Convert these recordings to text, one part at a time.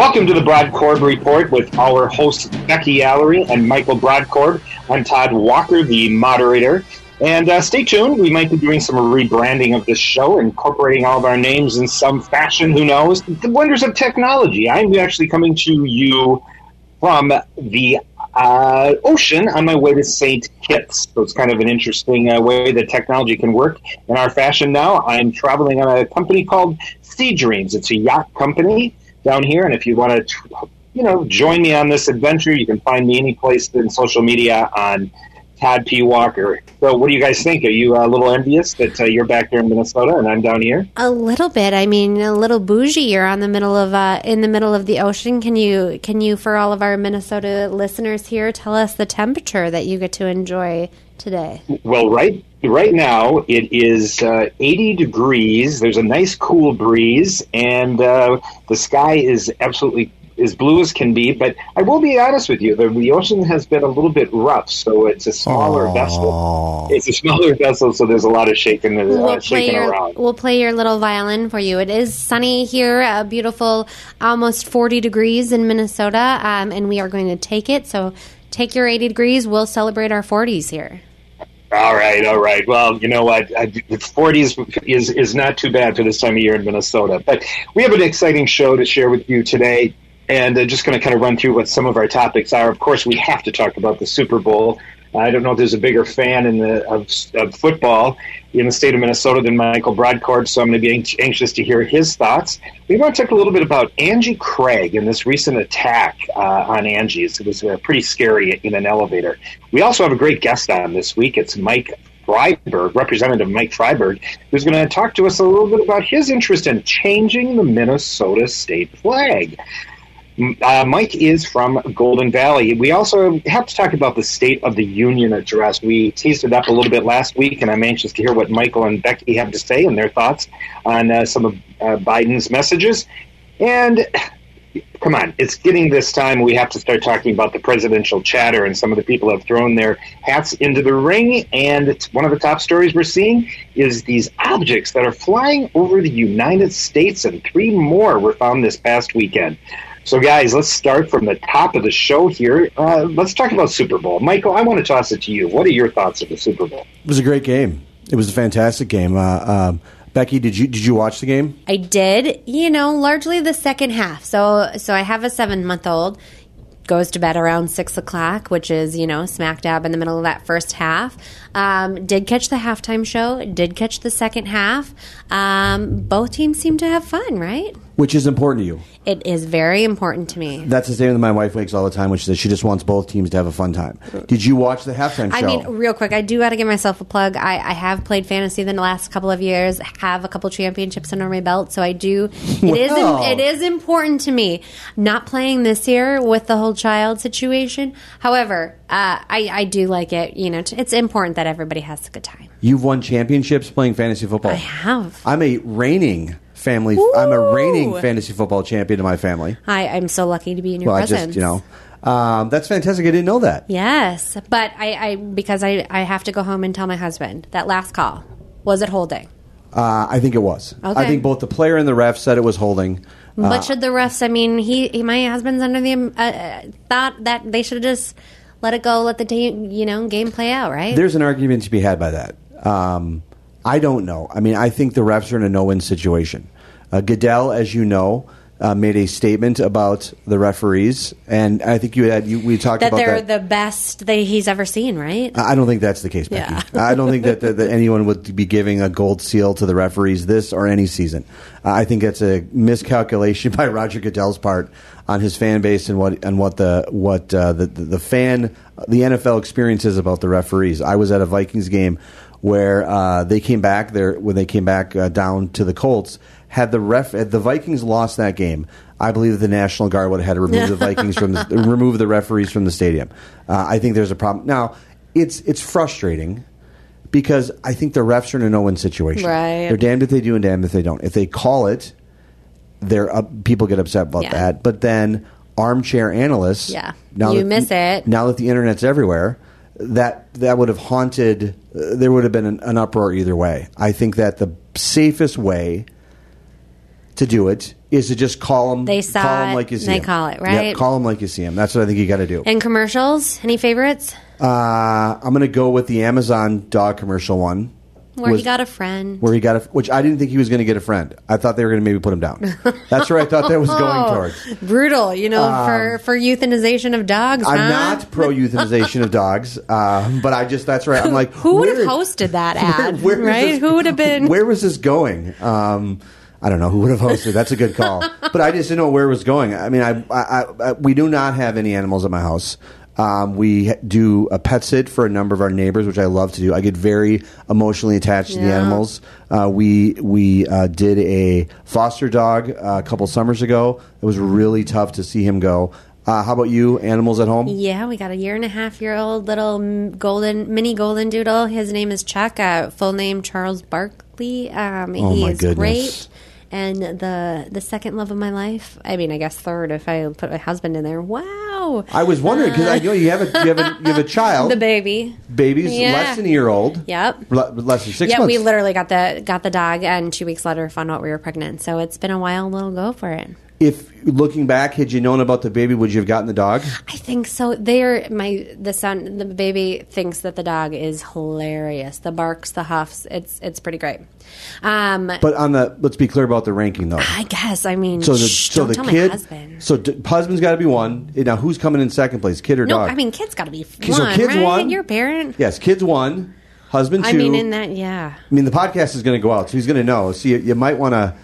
Welcome to the Brodkorb Report with our hosts Becky Alery and Michael Brodkorb. I'm Todd Walker, the moderator. And uh, stay tuned. We might be doing some rebranding of this show, incorporating all of our names in some fashion. Who knows? The wonders of technology. I'm actually coming to you from the uh, ocean on my way to St. Kitts. So it's kind of an interesting uh, way that technology can work in our fashion now. I'm traveling on a company called Sea Dreams. It's a yacht company down here, and if you want to, you know, join me on this adventure, you can find me any place in social media on Todd P. Walker. So, what do you guys think? Are you a little envious that uh, you're back here in Minnesota and I'm down here? A little bit. I mean, a little bougie. You're on the middle of uh, in the middle of the ocean. Can you can you for all of our Minnesota listeners here tell us the temperature that you get to enjoy today? Well, right right now it is uh, 80 degrees. There's a nice cool breeze, and uh, the sky is absolutely as blue as can be. But I will be honest with you, the, the ocean has been a little bit rough, so it's a smaller Aww. vessel. It's a smaller vessel, so there's a lot of shaking, uh, We'll play shaking your around. we'll play your little violin for you. It is sunny here, a beautiful, almost 40 degrees in Minnesota, um, and we are going to take it. So take your 80 degrees. We'll celebrate our 40s here. All right, all right. Well, you know what? The 40s is is not too bad for this time of year in Minnesota. But we have an exciting show to share with you today, and uh, just going to kind of run through what some of our topics are. Of course, we have to talk about the Super Bowl. I don't know if there's a bigger fan in the of, of football in the state of Minnesota than Michael Brodkorb, so I'm going to be anx- anxious to hear his thoughts. We want to talk a little bit about Angie Craig and this recent attack uh, on Angie's. It was uh, pretty scary in an elevator. We also have a great guest on this week. It's Mike Freiberg, Representative Mike Freiberg, who's going to talk to us a little bit about his interest in changing the Minnesota state flag. Uh, Mike is from Golden Valley. We also have to talk about the State of the Union address. We teased it up a little bit last week, and I'm anxious to hear what Michael and Becky have to say and their thoughts on uh, some of uh, Biden's messages. And come on, it's getting this time we have to start talking about the presidential chatter, and some of the people have thrown their hats into the ring. And one of the top stories we're seeing is these objects that are flying over the United States, and three more were found this past weekend. So, guys, let's start from the top of the show here. Uh, let's talk about Super Bowl. Michael, I want to toss it to you. What are your thoughts of the Super Bowl? It was a great game. It was a fantastic game. Uh, um, Becky, did you did you watch the game? I did, you know, largely the second half. So, so I have a seven month old goes to bed around six o'clock, which is you know smack dab in the middle of that first half. Um, did catch the halftime show. Did catch the second half. Um, both teams seem to have fun, right? Which is important to you? It is very important to me. That's the statement that my wife makes all the time, which is she just wants both teams to have a fun time. Did you watch the halftime show? I mean, real quick, I do got to give myself a plug. I, I have played fantasy the last couple of years, have a couple championships under my belt, so I do. It is Wow. it is important to me. Not playing this year with the whole child situation. However, uh, I I do like it. You know, t- it's important that everybody has a good time. You've won championships playing fantasy football. I have. I'm a reigning family. I'm a reigning fantasy football champion in my family. I I'm so lucky to be in your Well, I just you know, um, that's fantastic. I didn't know that. Yes, but I, I because I I have to go home and tell my husband that last call was it holding. Uh, I think it was. Okay. I think both the player and the ref said it was holding. But should the refs? I mean, he, he my husband's under the um, uh, uh, thought that they should have just let it go, let the game, you know, game play out, right? There's an argument to be had by that. Um, I don't know. I mean, I think the refs are in a no-win situation. Uh, Goodell, as you know, uh, made a statement about the referees, and I think you had you, we talked about that about they're that. the best that he's ever seen, right? I don't think that's the case, Becky. Yeah. I don't think that, that, that anyone would be giving a gold seal to the referees this or any season. Uh, I think that's a miscalculation by Roger Goodell's part on his fan base and what and what the what uh, the, the the fan the NFL experiences about the referees. I was at a Vikings game where uh, they came back there when they came back uh, down to the Colts. Had the ref had the Vikings lost that game, I believe that the National Guard would have had to remove the Vikings from the, remove the referees from the stadium. Uh, I think there's a problem now. It's it's frustrating because I think the refs are in a no-win situation. Right. They're damned if they do and damned if they don't. If they call it, they're up, people get upset about Yeah. that. But then armchair analysts, Yeah. now You that- miss it. Now that the internet's everywhere, that that would have haunted. Uh, there would have been an, an uproar either way. I think that the safest way to do it is to just call them. They saw call 'em it, like you see they call it, right? call them like you see them. That's what I think you got to do. And commercials? Any favorites? Uh, I'm going to go with the Amazon dog commercial one. Where Was- he got a friend. where he got a, which I didn't think he was going to get a friend. I thought they were going to maybe put him down. That's where I thought that was going Oh, towards. brutal, you know, for for euthanization of dogs. Um, I'm huh? not pro euthanization of dogs, uh, but I just that's right. I'm like, Who would have where- hosted that ad? where is right? this- Who would have been? Where was this going? Um, I don't know who would have hosted. That's a good call, but I just didn't know where it was going. I mean, I, I, I we do not have any animals at my house. Um, we do a pet sit for a number of our neighbors, which I love to do. I get very emotionally attached to the Yeah. animals. Uh, we we uh, did a foster dog uh, a couple summers ago. It was really tough to see him go. Uh, how about you? Animals at home? Yeah, we got a year and a half year old little golden mini golden doodle. His name is Chuck. Uh, full name Charles Barkley. Um, Oh, he my is goodness. great. And the the second love of my life. I mean, I guess third if I put my husband in there. Wow, I was wondering because I uh, know you have a you have a you have a child. the baby. Baby's Yeah. less than a year old. Yep. Le- less than six yeah, we literally got the got the dog, and two weeks later found out we were pregnant. So it's been a wild little go for it. If looking back, had you known about the baby, would you have gotten the dog? I think so. They're my the son, the baby thinks that the dog is hilarious. The barks, the huffs, it's it's pretty great. Um, But on the let's be clear about the ranking though. I guess. I mean, So the shh, so the kid, husband. so d- husband's got to be one. Now who's coming in second place, kid or No, dog? I mean, kids got to be one, so kids right? one. You're parent. yes, kids one, husband two. I mean, in that, yeah. I mean, the podcast is going to go out, so he's going to know. So you, you might want to.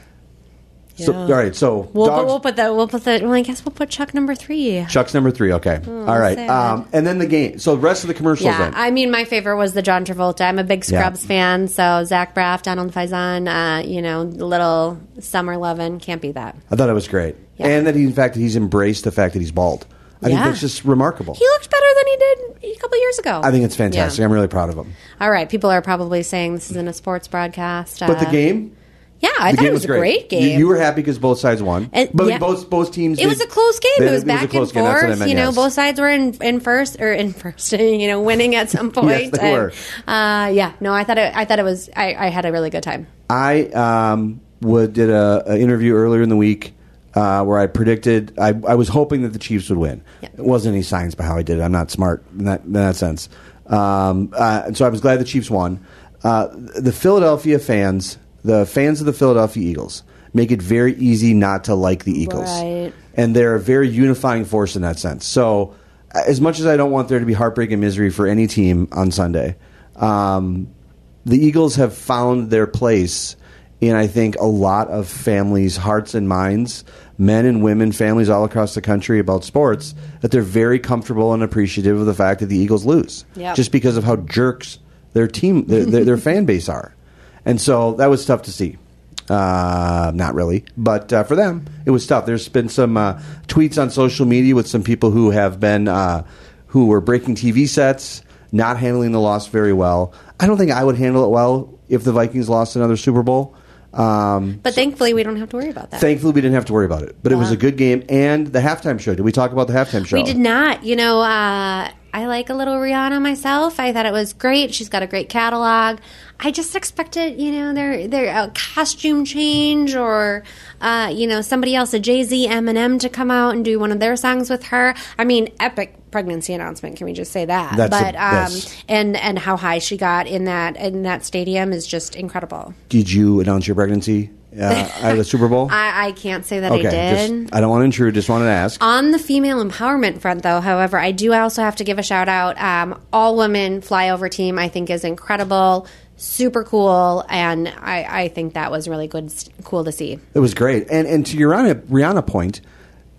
So, all right, so We'll, dogs, we'll put that. we'll put that. Well, I guess we'll put Chuck number three. Chuck's number three. Okay, all right, um, and then the game. So the rest of the commercials. Yeah, then. I mean, my favorite was the John Travolta. I'm a big Yeah. Scrubs fan, so Zach Braff, Donald Faison, uh, you know, little Summer Lovin' can't be that. I thought it was great, Yeah. and that he, in fact, he's embraced the fact that he's bald. I think that's just remarkable. He looked better than he did a couple years ago. I think it's fantastic. Yeah. I'm really proud of him. All right, people are probably saying this isn't a sports broadcast. But the uh, game, yeah, I the thought it was, a great You- game. You, were happy because both sides won, And- but yeah. both both teams. it did- was a close game. they- It was back a close and game. That's what I forth. meant, you know, yes. both sides were in, in first or in first. You know, winning at some point. yes, they And, were. Uh, yeah, no, I thought it. I thought it was. I, I had a really good time. I um, would, did a, a interview earlier in the week uh, where I predicted I, I was hoping that the Chiefs would win. Yeah. It wasn't any science by how I did it. I'm not smart in that, in that sense. Um, uh, and so I was glad the Chiefs won. Uh, the Philadelphia fans, the fans of the Philadelphia Eagles, make it very easy not to like the Eagles. Right. And they're a very unifying force in that sense. So, as much as I don't want there to be heartbreak and misery for any team on Sunday, um, the Eagles have found their place in, I think, a lot of families' hearts and minds, men and women, families all across the country about sports, that they're very comfortable and appreciative of the fact that the Eagles lose. Yep. Just because of how jerks their team, their, their, their fan base are. And so that was tough to see. Uh, not really, but uh, for them, it was tough. There's been some uh, tweets on social media with some people who have been uh, who were breaking TV sets, not handling the loss very well. I don't think I would handle it well if the Vikings lost another Super Bowl. Um, But thankfully, we don't have to worry about that. thankfully, we didn't have to worry about it. But it was a good game, and the halftime show. Did we talk about the halftime show? We did not. You know, uh, I like a little Rihanna myself. I thought it was great. She's got a great catalog. I just expected, you know, their their uh, costume change or, uh, you know, somebody else, a Jay Z, Eminem, to come out and do one of their songs with her. I mean, epic pregnancy announcement. Can we just say that? That's a- but um, yes. and and how high she got in that in that stadium is just incredible. Did you announce your pregnancy uh, at the Super Bowl? I, I can't say that I did. just I don't want to intrude. Just wanted to ask. On the female empowerment front, though, however, I do also have to give a shout out. Um, all women flyover team, I think, is incredible, super cool, and I, I think that was really good, cool to see. It was great. And and to your Rihanna, Rihanna point,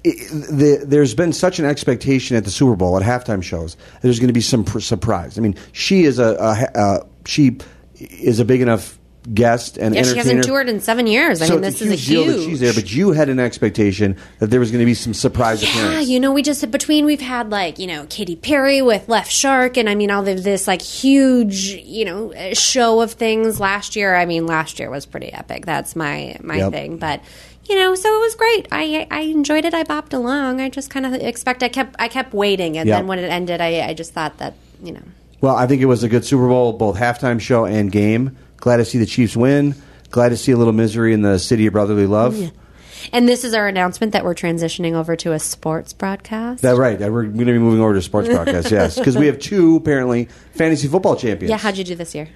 i the, there's been such an expectation at the Super Bowl at halftime shows. that There's going to be some pr- surprise. I mean, she is a, a, a she is a big enough guest and Yeah, she hasn't toured in seven years. I so mean, this is a huge deal huge. that she's there. But you had an expectation that there was going to be some surprise Yeah, appearance. you know, we just between we've had like you know Katy Perry with Left Shark, and I mean all of this like huge you know uh, show of things last year. I mean, last year was pretty epic. That's my my Yep. thing, but. You know, so it was great. I I enjoyed it. I bopped along. I just kind of expect. I kept I kept waiting, and Yep. then when it ended, I I just thought that you know Well, I think it was a good Super Bowl, both halftime show and game. Glad to see the Chiefs win. Glad to see a little misery in the city of brotherly love. And this is our announcement that we're transitioning over to a sports broadcast. That right. We're going to be moving over to sports broadcast. yes, because we have two apparently fantasy football champions. yeah, how'd you do this year?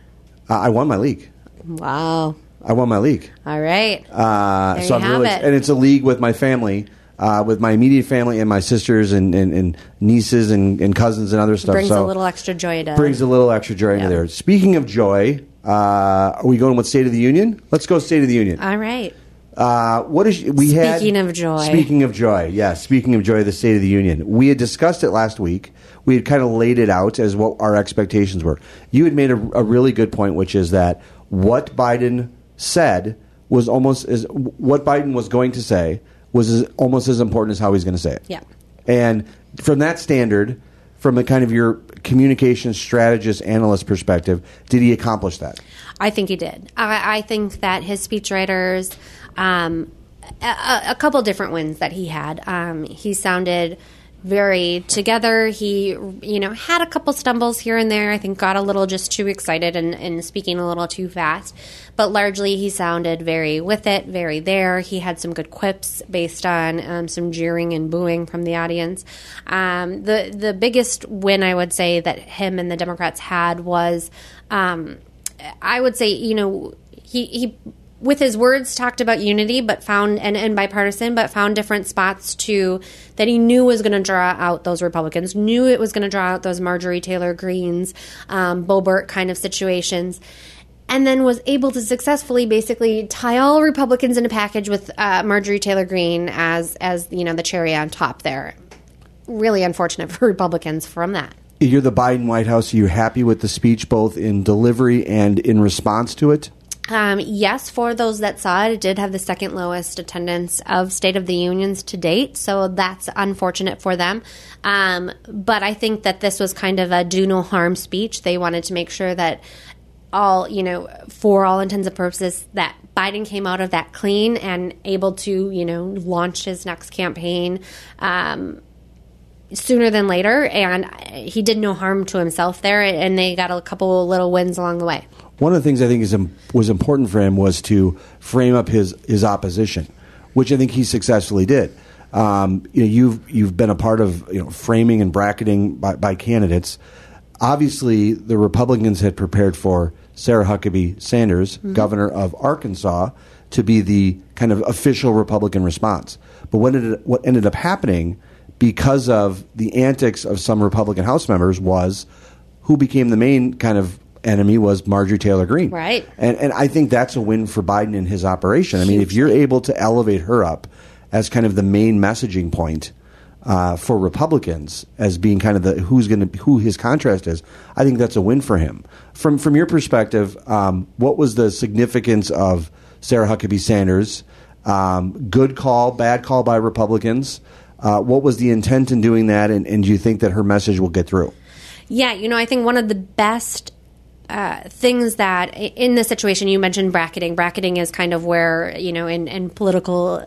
Uh, I won my league. Wow. I won my league. All right. Uh, There so you I'm have really, it. and it's a league with my family, uh, with my immediate family and my sisters and, and, and nieces and, and cousins and other stuff. Brings so a little extra joy to brings a little extra joy into there. Speaking of joy, uh, are we going with State of the Union? Let's go State of the Union. All right. Uh, what is we had? Speaking of joy. Speaking of joy, yeah. Speaking of joy, the State of the Union. We had discussed it last week. We had kind of laid it out as what our expectations were. You had made a, a really good point, which is that what Biden said was almost as what Biden was going to say was as, almost as important as how he's going to say it. Yeah. And from that standard, from a kind of your communication strategist analyst perspective, did he accomplish that? I think he did. I, I think that his speechwriters, um, a- a, couple different wins that he had. Um, he sounded very together. He, you know, had a couple stumbles here and there. I think got a little just too excited and, and speaking a little too fast. But largely, he sounded very with it, very there. He had some good quips based on um, some jeering and booing from the audience. Um, the the biggest win I would say that him and the Democrats had was. Um, I would say, you know, he, he with his words talked about unity, but found and, and bipartisan, but found different spots to that he knew was going to draw out those Republicans, knew it was going to draw out those Marjorie Taylor Greens, um, Boebert kind of situations. And then was able to successfully basically tie all Republicans in a package with uh, Marjorie Taylor Greene as as you know the cherry on top there. Really unfortunate for Republicans from that. You're the Biden White House. Are you happy with the speech, both in delivery and in response to it? Um, yes, for those that saw it, it did have the second lowest attendance of State of the Unions to date, so that's unfortunate for them. Um, but I think that this was kind of a do no harm speech. They wanted to make sure that all, you know, for all intents and purposes, that Biden came out of that clean and able to, you know, launch his next campaign. Um, sooner than later, and he did no harm to himself there, and they got a couple little wins along the way. One of the things I think is was important for him was to frame up his his opposition, which I think he successfully did. Um, you know, you've you've been a part of you know framing and bracketing by, by candidates. Obviously, the Republicans had prepared for Sarah Huckabee Sanders, governor of Arkansas, to be the kind of official Republican response. But what ended, what ended up happening because of the antics of some Republican House members was who became the main kind of enemy was Marjorie Taylor Greene. Right. And and I think that's a win for Biden in his operation. I mean, if you're able to elevate her up as kind of the main messaging point uh, for Republicans as being kind of the who's going to who his contrast is, I think that's a win for him. From from your perspective, um, what was the significance of Sarah Huckabee Sanders? Um, good call, bad call by Republicans. Uh, what was the intent in doing that, and, and do you think that her message will get through? Yeah, you know, I think one of the best uh, things that in this situation you mentioned bracketing. Bracketing is kind of where you know in, in political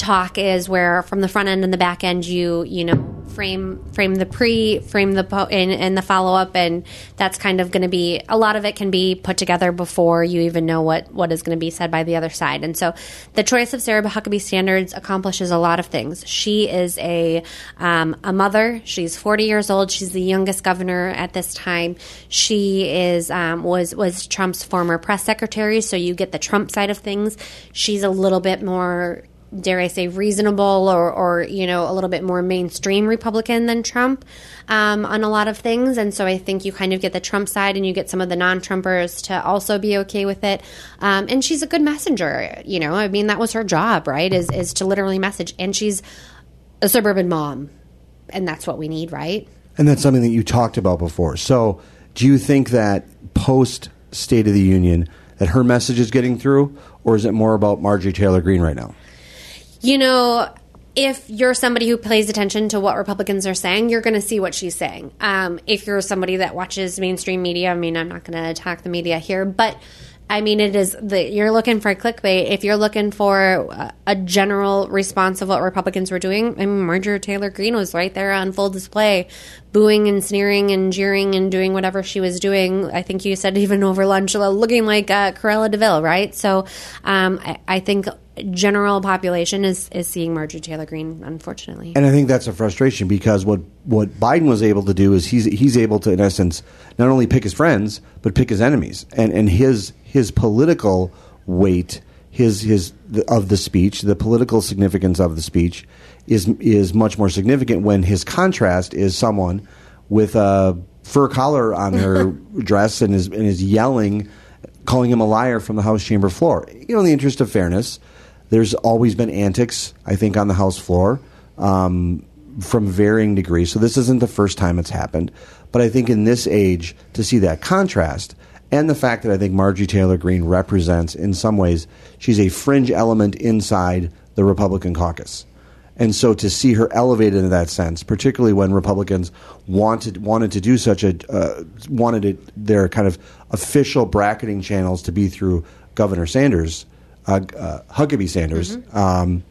talk is where from the front end and the back end you you know frame frame the pre frame the po- and, and the follow up and that's kind of going to be a lot of it can be put together before you even know what what is going to be said by the other side. And so the choice of Sarah Huckabee Sanders accomplishes a lot of things. She is a um, a mother. She's 40 years old. She's the youngest governor at this time. She is um, was was Trump's former press secretary so you get the Trump side of things. She's a little bit more dare I say, reasonable or, or you know, a little bit more mainstream Republican than Trump um, on a lot of things. And so I think you kind of get the Trump side and you get some of the non Trumpers to also be okay with it. Um, and she's a good messenger, you know, I mean, that was her job, right? Is, is to literally message. And she's a suburban mom. And that's what we need, right? And that's something that you talked about before. So, do you think that post State of the Union that her message is getting through, or is it more about Marjorie Taylor Greene right now? You know, if you're somebody who pays attention to what Republicans are saying, you're going to see what she's saying. Um, if you're somebody that watches mainstream media, I mean, I'm not going to attack the media here, but I mean, it is the you're looking for clickbait. If you're looking for a, general response of what Republicans were doing, I mean, Marjorie Taylor Greene was right there on full display, booing and sneering and jeering and doing whatever she was doing. I think you said even over lunch, looking like uh, Cruella de Vil, right? So, um, I, I think general population is is seeing Marjorie Taylor Greene, unfortunately. And I think that's a frustration because what what Biden was able to do is he's he's able to in essence not only pick his friends but pick his enemies and and his his political weight his his of the speech the political significance of the speech is is much more significant when his contrast is someone with a fur collar on their dress and is and is yelling calling him a liar from the house chamber floor you know in the interest of fairness there's always been antics, I think, on the House floor um, from varying degrees. So this isn't the first time it's happened. But I think in this age, to see that contrast and the fact that I think Marjorie Taylor Greene represents, in some ways, she's a fringe element inside the Republican caucus. And so to see her elevated in that sense, particularly when Republicans wanted wanted to do such a uh, wanted it, their kind of official bracketing channels to be through Governor Sanders, uh, uh, Huckabee Sanders mm-hmm. um,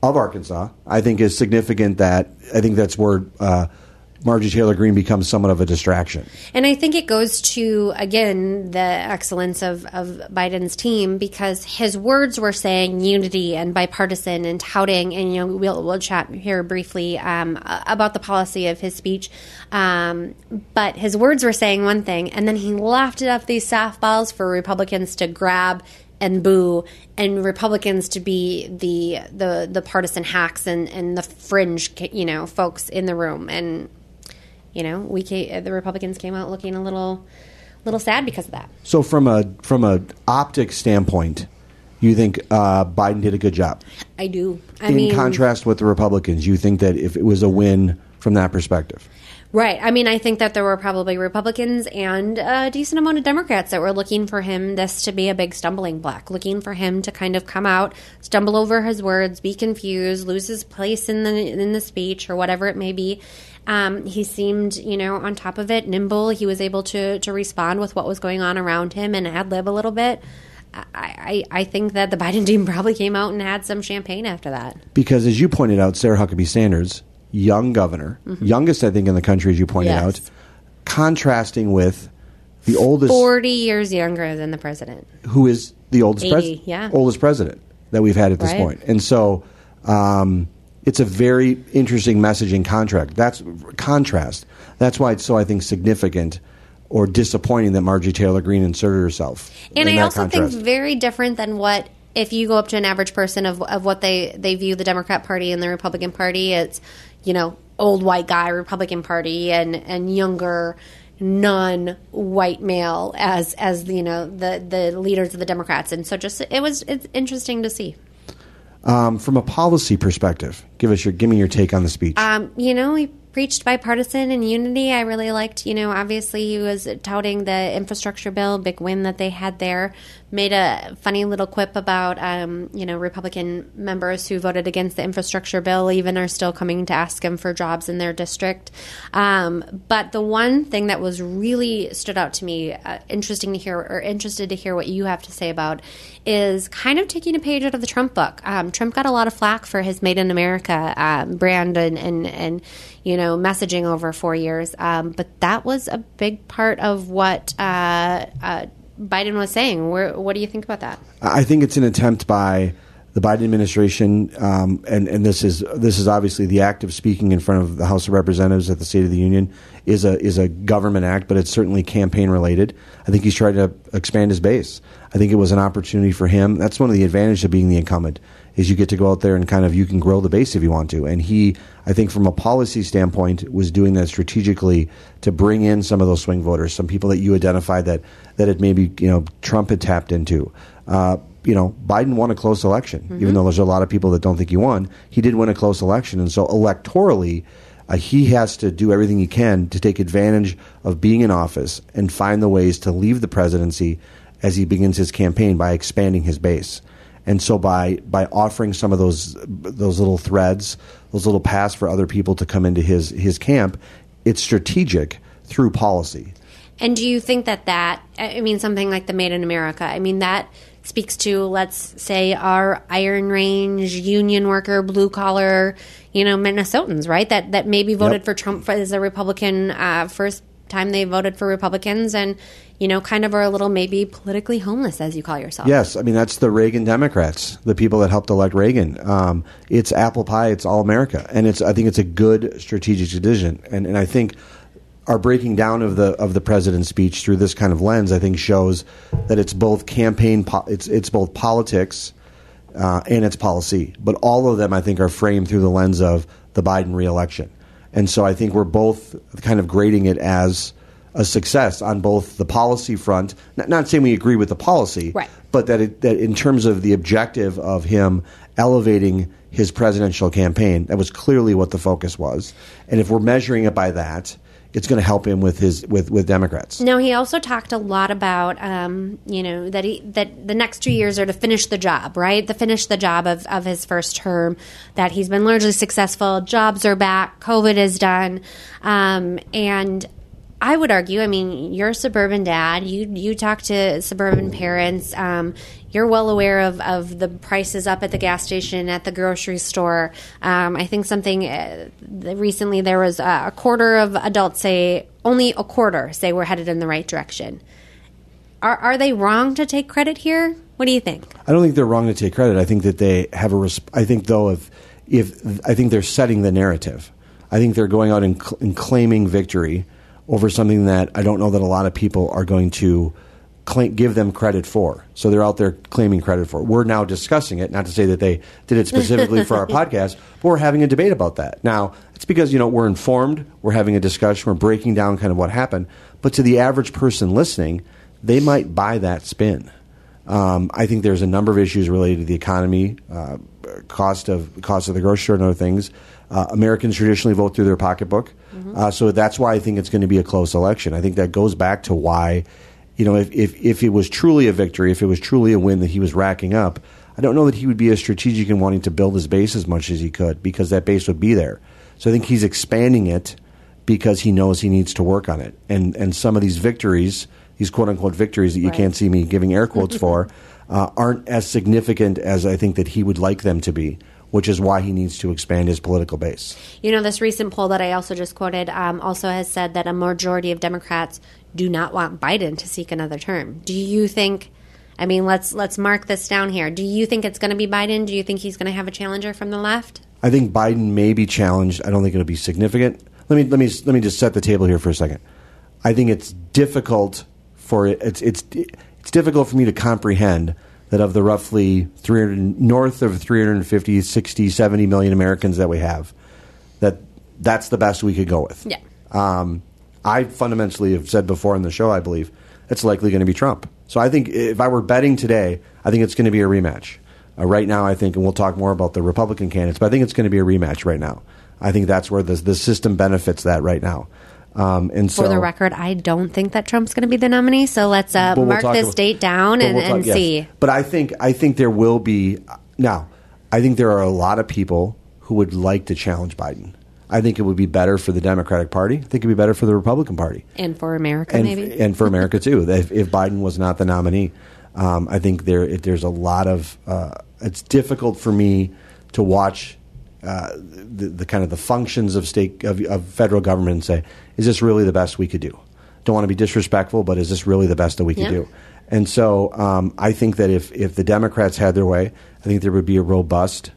of Arkansas, I think is significant. That I think that's where Marjorie Taylor Greene becomes somewhat of a distraction. And I think it goes to, again, the excellence of, of Biden's team because his words were saying unity and bipartisan and touting, and, you know, we'll, we'll chat here briefly um, about the policy of his speech. Um, but his words were saying one thing, and then he lofted up these softballs for Republicans to grab and boo and Republicans to be the the the partisan hacks and and the fringe you know folks in the room and you know we came, the Republicans came out looking a little little sad because of that. So from a from a optic standpoint, you think uh, Biden did a good job? I do. I in mean, contrast with the Republicans, you think that if it was a win from that perspective? Right. I mean, I think that there were probably Republicans and a decent amount of Democrats that were looking for him this to be a big stumbling block, looking for him to kind of come out, stumble over his words, be confused, lose his place in the in the speech or whatever it may be. Um, he seemed, you know, on top of it, nimble. He was able to to respond with what was going on around him and ad lib a little bit. I, I, I think that the Biden team probably came out and had some champagne after that. Because as you pointed out, Sarah Huckabee Sanders young governor, mm-hmm. youngest I think in the country, as you pointed yes. out, contrasting with the oldest, forty years younger than the president, who is the oldest president, yeah. oldest president that we've had at this right. point. and so. Um, it's a very interesting messaging contract. That's contrast. That's why it's so I think significant or disappointing that Margie Taylor Greene inserted herself. And I also contrast. think very different than what if you go up to an average person of of what they they view the Democrat Party and the Republican Party. It's you know, old white guy Republican Party and and younger non-white male as as you know the the leaders of the Democrats, and so just it was it's interesting to see. Um, from a policy perspective, give us your give me your take on the speech. Um, you know, he preached bipartisan and unity. I really liked, you know, obviously he was touting the infrastructure bill, big win that they had there. Made a funny little quip about, um, you know, Republican members who voted against the infrastructure bill even are still coming to ask him for jobs in their district. Um, but the one thing that was really stood out to me, uh, interesting to hear or interested to hear what you have to say about, is kind of taking a page out of the Trump book. Um, Trump got a lot of flack for his Made in America um, brand and, and, and you know, messaging over four years. Um, but that was a big part of what uh, uh, Biden was saying. Where, what do you think about that? I think it's an attempt by the Biden administration, um, and and this is this is obviously the act of speaking in front of the House of Representatives at the State of the Union is a is a government act, but it's certainly campaign related. I think he's trying to expand his base. I think it was an opportunity for him. That's one of the advantages of being the incumbent is you get to go out there and kind of you can grow the base if you want to. And he, I think, from a policy standpoint, was doing that strategically to bring in some of those swing voters, some people that you identified that that it maybe you know Trump had tapped into. Uh, you know, Biden won a close election, mm-hmm. even though there's a lot of people that don't think he won. He did win a close election, and so electorally. Uh, he has to do everything he can to take advantage of being in office and find the ways to leave the presidency as he begins his campaign by expanding his base. And so by by offering some of those those little threads, those little paths for other people to come into his his camp, it's strategic through policy. And do you think that that, I mean, something like the Made in America, I mean, that speaks to, let's say, our Iron Range union worker, blue collar, you know, Minnesotans, right? That that maybe voted Yep. for Trump for, as a Republican uh, first time they voted for Republicans, and you know, kind of are a little maybe politically homeless, as you call yourself. Yes, I mean that's the Reagan Democrats, the people that helped elect Reagan. Um, it's apple pie. It's all America, and it's. I think it's a good strategic decision, and and I think our breaking down of the of the president's speech through this kind of lens, I think, shows that it's both campaign, po- it's it's both politics uh, and it's policy, but all of them, I think, are framed through the lens of the Biden reelection, and so I think we're both kind of grading it as a success on both the policy front. Not, not saying we agree with the policy, Right. but that it, that in terms of the objective of him elevating his presidential campaign, that was clearly what the focus was. And if we're measuring it by that, it's going to help him with his with with Democrats. No, he also talked a lot about, um, you know, that he that the next two years are to finish the job, right? To finish the job of, of his first term. That he's been largely successful. Jobs are back. COVID is done, um, and I would argue. I mean, you're a suburban dad. You you talk to suburban parents. Um, you're well aware of, of the prices up at the gas station, at the grocery store. Um, I think something uh, recently there was uh, a quarter of adults say only a quarter say we're headed in the right direction. Are are they wrong to take credit here? What do you think? I don't think they're wrong to take credit. I think that they have a. Resp- I think though, if if I think they're setting the narrative. I think they're going out and, cl- and claiming victory over something that I don't know that a lot of people are going to claim, give them credit for. So they're out there claiming credit for. it. We're now discussing it. Not to say that they did it specifically for our podcast, but we're having a debate about that. Now it's because you know we're informed. We're having a discussion. We're breaking down kind of what happened. But to the average person listening, they might buy that spin. Um, I think there's a number of issues related to the economy, uh, cost of cost of the grocery store, and other things. Uh, Americans traditionally vote through their pocketbook, uh, so that's why I think it's going to be a close election. I think that goes back to why, you know, if, if if it was truly a victory, if it was truly a win that he was racking up, I don't know that he would be as strategic in wanting to build his base as much as he could because that base would be there. So I think he's expanding it because he knows he needs to work on it. And and some of these victories, these quote unquote victories that you Right. can't see me giving air quotes for, uh, aren't as significant as I think that he would like them to be. Which is why he needs to expand his political base. You know, this recent poll that I also just quoted um, also has said that a majority of Democrats do not want Biden to seek another term. Do you think? I mean, let's let's mark this down here. Do you think it's going to be Biden? Do you think he's going to have a challenger from the left? I think Biden may be challenged. I don't think it'll be significant. Let me let me let me just set the table here for a second. I think it's difficult for it's it's it's difficult for me to comprehend that of the roughly 300 north of 350 60 70 million Americans that we have that that's the best we could go with. Yeah. Um, I fundamentally have said before in the show, I believe it's likely going to be Trump. So I think if I were betting today, I think it's going to be a rematch. Uh, right now, I think, and we'll talk more about the Republican candidates, but I think it's going to be a rematch right now. I think that's where the the system benefits that right now. Um, and so, For the record, I don't think that Trump's going to be the nominee. So let's uh, we'll mark this about- date down and, we'll talk- and yes. see. But I think I think there will be now. I think there are a lot of people who would like to challenge Biden. I think it would be better for the Democratic Party. I think it would be better for the Republican Party. And for America, and, maybe. and for America too. If, if Biden was not the nominee, um, I think there it, there's a lot of. Uh, it's difficult for me to watch uh, the, the kind of the functions of state of, of federal government and say, is this really the best we could do? Don't want to be disrespectful, but is this really the best that we could Yeah. do? And so um, I think that if if the Democrats had their way, I think there would be a robust,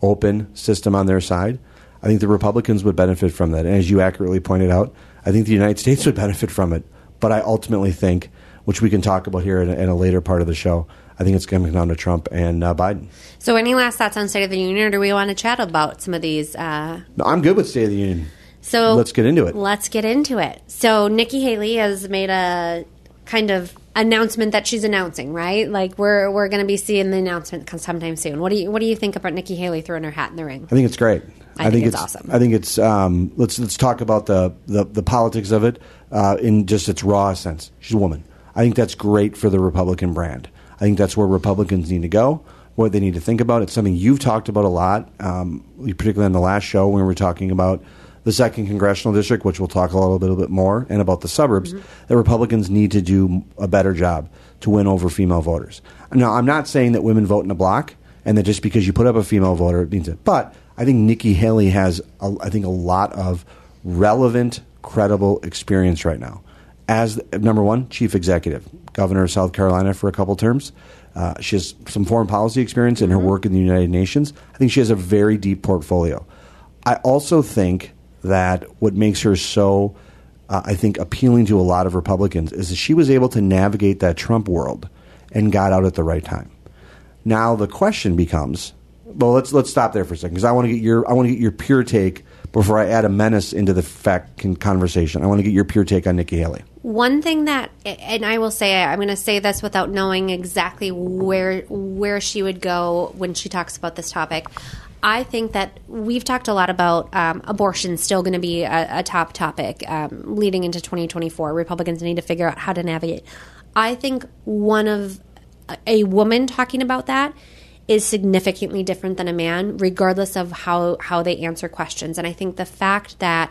open system on their side. I think the Republicans would benefit from that. And as you accurately pointed out, I think the United States would benefit from it. But I ultimately think, which we can talk about here in a, in a later part of the show, I think it's coming down to Trump and uh, Biden. so, any last thoughts on State of the Union, or do we want to chat about some of these? Uh, No, I'm good with State of the Union. So Let's get into it. Let's get into it. So Nikki Haley has made a kind of announcement that she's announcing, right? Like we're we're going to be seeing the announcement come sometime soon. What do you what do you think about Nikki Haley throwing her hat in the ring? I think it's great. I think it's awesome. I think it's. Um, let's let's talk about the the, the politics of it uh, in just its raw sense. She's a woman. I think that's great for the Republican brand. I think that's where Republicans need to go. What they need to think about. It's something you've talked about a lot, um, particularly on the last show when we were talking about the second congressional district, which we'll talk a little, little bit more, and about the suburbs, that Republicans need to do a better job to win over female voters. Now, I'm not saying that women vote in a block, and that just because you put up a female voter it means it. But I think Nikki Haley has, a, I think, a lot of relevant, credible experience right now. As number one, chief executive, governor of South Carolina for a couple terms. Uh, she has some foreign policy experience in her work in the United Nations. I think she has a very deep portfolio. I also think that what makes her so, uh, I think, appealing to a lot of Republicans is that she was able to navigate that Trump world and got out at the right time. Now the question becomes, well, let's let's stop there for a second because I want to get your I want to get your pure take before I add a menace into the fact conversation. I want to get your pure take on Nikki Haley. One thing that, and I will say, I'm going to say this without knowing exactly where where she would go when she talks about this topic. I think that we've talked a lot about um, abortion still going to be a, a, top topic um, leading into 2024. Republicans need to figure out how to navigate. I think one of a woman talking about that is significantly different than a man, regardless of how how they answer questions. And I think the fact that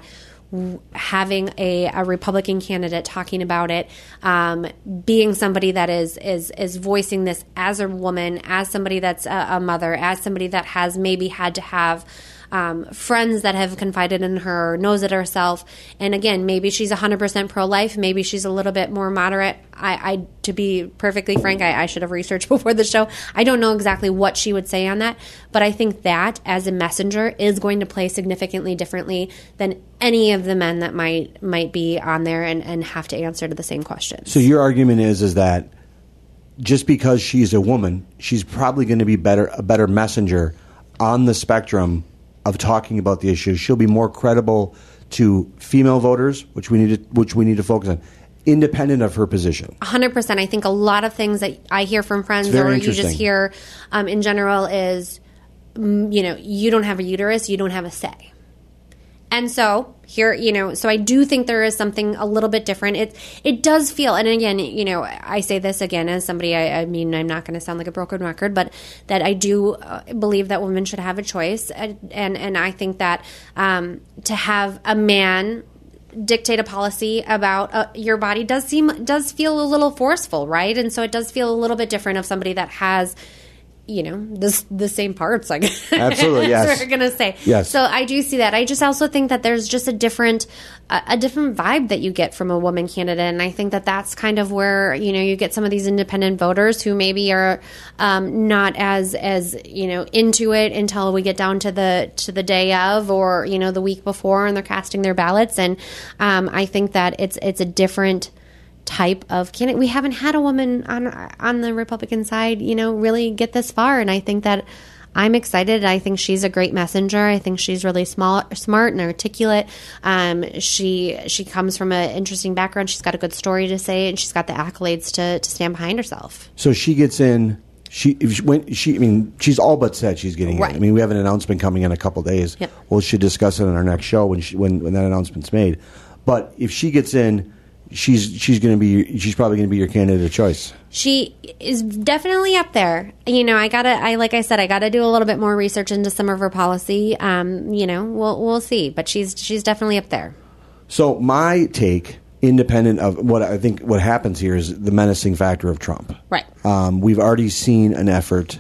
having a, a, Republican candidate talking about it, um, being somebody that is is is voicing this as a woman, as somebody that's a, a mother, as somebody that has maybe had to have um, friends that have confided in her, knows it herself. And again, maybe she's 100% pro life, maybe she's a little bit more moderate. I, I to be perfectly frank, I, I, should have researched before the show. I don't know exactly what she would say on that, but I think that as a messenger is going to play significantly differently than any of the men that might might be on there and, and have to answer to the same questions. So your argument is is that just because she's a woman, she's probably going to be better a better messenger on the spectrum of talking about the issues. She'll be more credible to female voters, which we need to which we need to focus on, independent of her position. hundred percent. I think a lot of things that I hear from friends or you just hear um, in general is, mm, you know, you don't have a uterus, you don't have a say. And so here, you know, so I do think there is something a little bit different. It it does feel, and again, you know, I say this again as somebody. I, I mean, I'm not going to sound like a broken record, but that I do uh, believe that women should have a choice, and and, I think that um, to have a man dictate a policy about uh, your body does seem does feel a little forceful, right? And so it does feel a little bit different of somebody that has you know the the same parts like absolutely yes. we're gonna say. Yes. So i do see that. I just also think that there's just a different a, a, different vibe that you get from a woman candidate and i think that that's kind of where you know you get some of these independent voters who maybe are um, not as as you know into it until we get down to the to the day of or you know the week before and they're casting their ballots. And um, i think that it's it's a different type of candidate. We haven't had a woman on on the Republican side, you know, really get this far, and I think that I'm excited. I think she's a great messenger. I think she's really small, smart and articulate. Um, she she comes from an interesting background. She's got a good story to say, and she's got the accolades to to stand behind herself. So she gets in. She, she when she I mean she's all but said she's getting right. in. I mean we have an announcement coming in a couple days. Yep. We'll should discuss it in our next show when she, when when that announcement's made. But if she gets in she's she's going to be she's probably going to be your candidate of choice. She is definitely up there. You know, I gotta I like I said I gotta do a little bit more research into some of her policy. Um, you know, we'll we'll see, but she's she's definitely up there. So my take, independent of what I think, what happens here is the menacing factor of Trump. Right. Um, we've already seen an effort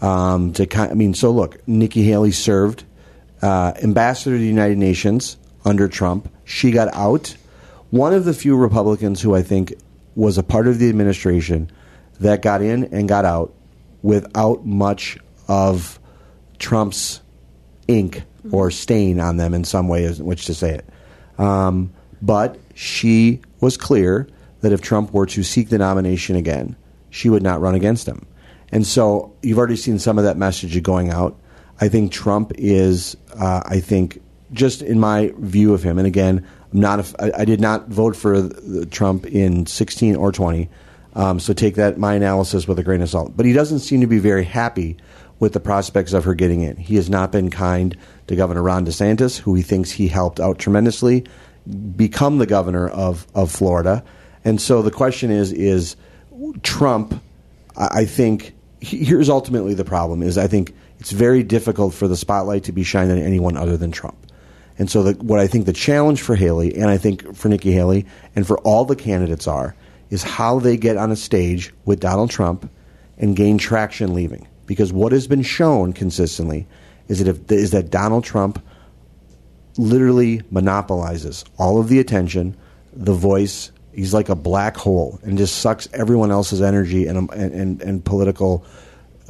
um, to kind. I mean, so look, Nikki Haley served uh, ambassador to the United Nations under Trump. She got out one of the few Republicans who I think was a part of the administration that got in and got out without much of Trump's ink or stain on them in some way, in which to say it. Um, but she was clear that if Trump were to seek the nomination again, she would not run against him. And so you've already seen some of that message going out. I think Trump is, uh, I think, just in my view of him, and again, I'm not. A, I, I did not vote for Trump in 16 or 20. Um, so take that my analysis with a grain of salt. But he doesn't seem to be very happy with the prospects of her getting in. He has not been kind to Governor Ron DeSantis, who he thinks he helped out tremendously, become the governor of, of Florida. And so the question is: Is Trump? I, I think here's ultimately the problem: is I think it's very difficult for the spotlight to be shined on anyone other than Trump. And so, the, what I think the challenge for Haley, and I think for Nikki Haley, and for all the candidates are, is how they get on a stage with Donald Trump and gain traction leaving. Because what has been shown consistently is that if, is that Donald Trump literally monopolizes all of the attention, the voice. He's like a black hole and just sucks everyone else's energy and and, and, political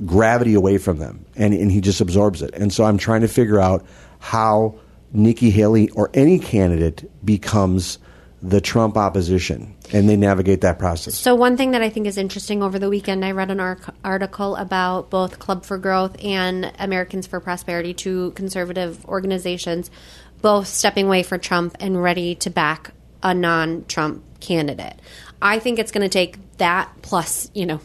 gravity away from them, and, and he just absorbs it. And so I'm trying to figure out how Nikki Haley or any candidate becomes the Trump opposition and they navigate that process. So, one thing that I think is interesting over the weekend, I read an article about both Club for Growth and Americans for Prosperity, two conservative organizations, both stepping away for Trump and ready to back a non Trump candidate. I think it's going to take that plus, you know,